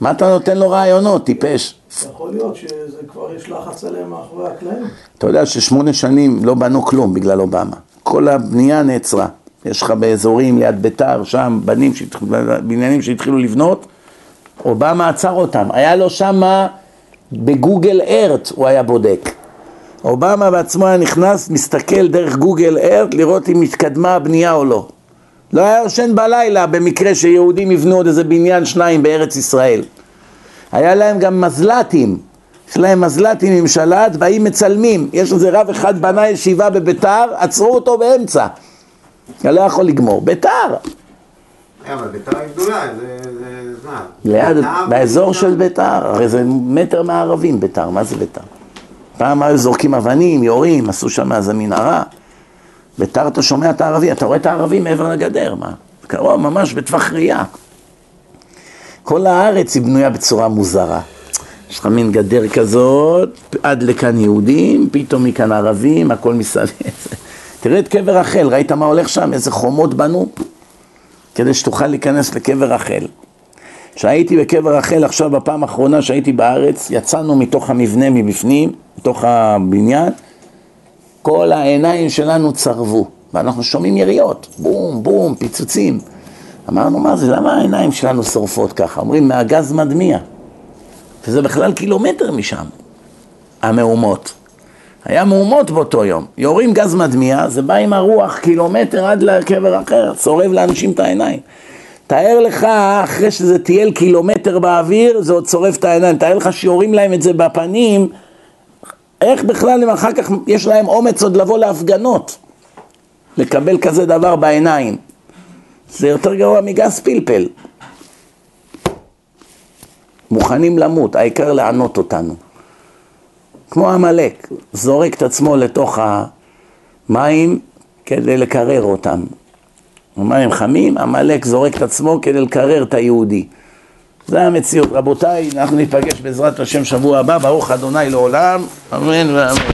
מה אתה נותן לו רעיונות, טיפש? יכול להיות שזה כבר יש לחץ עליהם מאחורי הקלעים. אתה יודע ששמונה שנים לא בנו כלום בגלל אובמה. כל הבנייה נעצרה. יש לך באזורים ליד ביתר, שם, בנים, שהתח- בניינים שהתחילו לבנות, אובמה עצר אותם. היה לו שמה, בגוגל ארט הוא היה בודק. אובמה בעצמו היה נכנס, מסתכל דרך גוגל ארט לראות אם התקדמה הבנייה או לא. לא היה יושן בלילה במקרה שיהודים יבנו עוד איזה בניין שניים בארץ ישראל. היה להם גם מזל"טים, יש להם מזל"טים עם שלט, באים מצלמים, יש איזה רב אחד בנה ישיבה בביתר, עצרו אותו באמצע. אתה לא יכול לגמור. ביתר, אה, אבל ביתר היא גדולה, זה... מה? ליד, באזור של ביתר, הרי זה מטר מהערבים ביתר, מה זה ביתר? פעם היו זורקים אבנים, יורים, עשו שם איזה מנהרה. ביתר אתה שומע את הערבי, אתה רואה את הערבי מעבר לגדר, מה? קרוב, ממש בטווח ראייה. כל הארץ היא בנויה בצורה מוזרה. יש לך מין גדר כזאת, עד לכאן יהודים, פתאום מכאן ערבים, הכל מסביב. תראה את קבר רחל, ראית מה הולך שם? איזה חומות בנו? כדי שתוכל להיכנס לקבר רחל. כשהייתי בקבר רחל עכשיו בפעם האחרונה שהייתי בארץ, יצאנו מתוך המבנה מבפנים, מתוך הבניין, כל העיניים שלנו צרבו, ואנחנו שומעים יריות, בום, בום, פיצוצים. אמרנו, מה זה, למה העיניים שלנו שורפות ככה? אומרים, מהגז מדמיע. וזה בכלל קילומטר משם, המהומות. היה מהומות באותו יום. יורים גז מדמיע, זה בא עם הרוח קילומטר עד לקבר אחר, צורב לאנשים את העיניים. תאר לך, אחרי שזה טייל קילומטר באוויר, זה עוד צורב את העיניים. תאר לך שיורים להם את זה בפנים, איך בכלל הם אחר כך יש להם אומץ עוד לבוא להפגנות, לקבל כזה דבר בעיניים. זה יותר גרוע מגז פלפל. מוכנים למות, העיקר לענות אותנו. כמו עמלק, זורק את עצמו לתוך המים כדי לקרר אותם. המים חמים, עמלק זורק את עצמו כדי לקרר את היהודי. זה המציאות. רבותיי, אנחנו ניפגש בעזרת השם שבוע הבא, ברוך אדוני לעולם, אמן ואמן.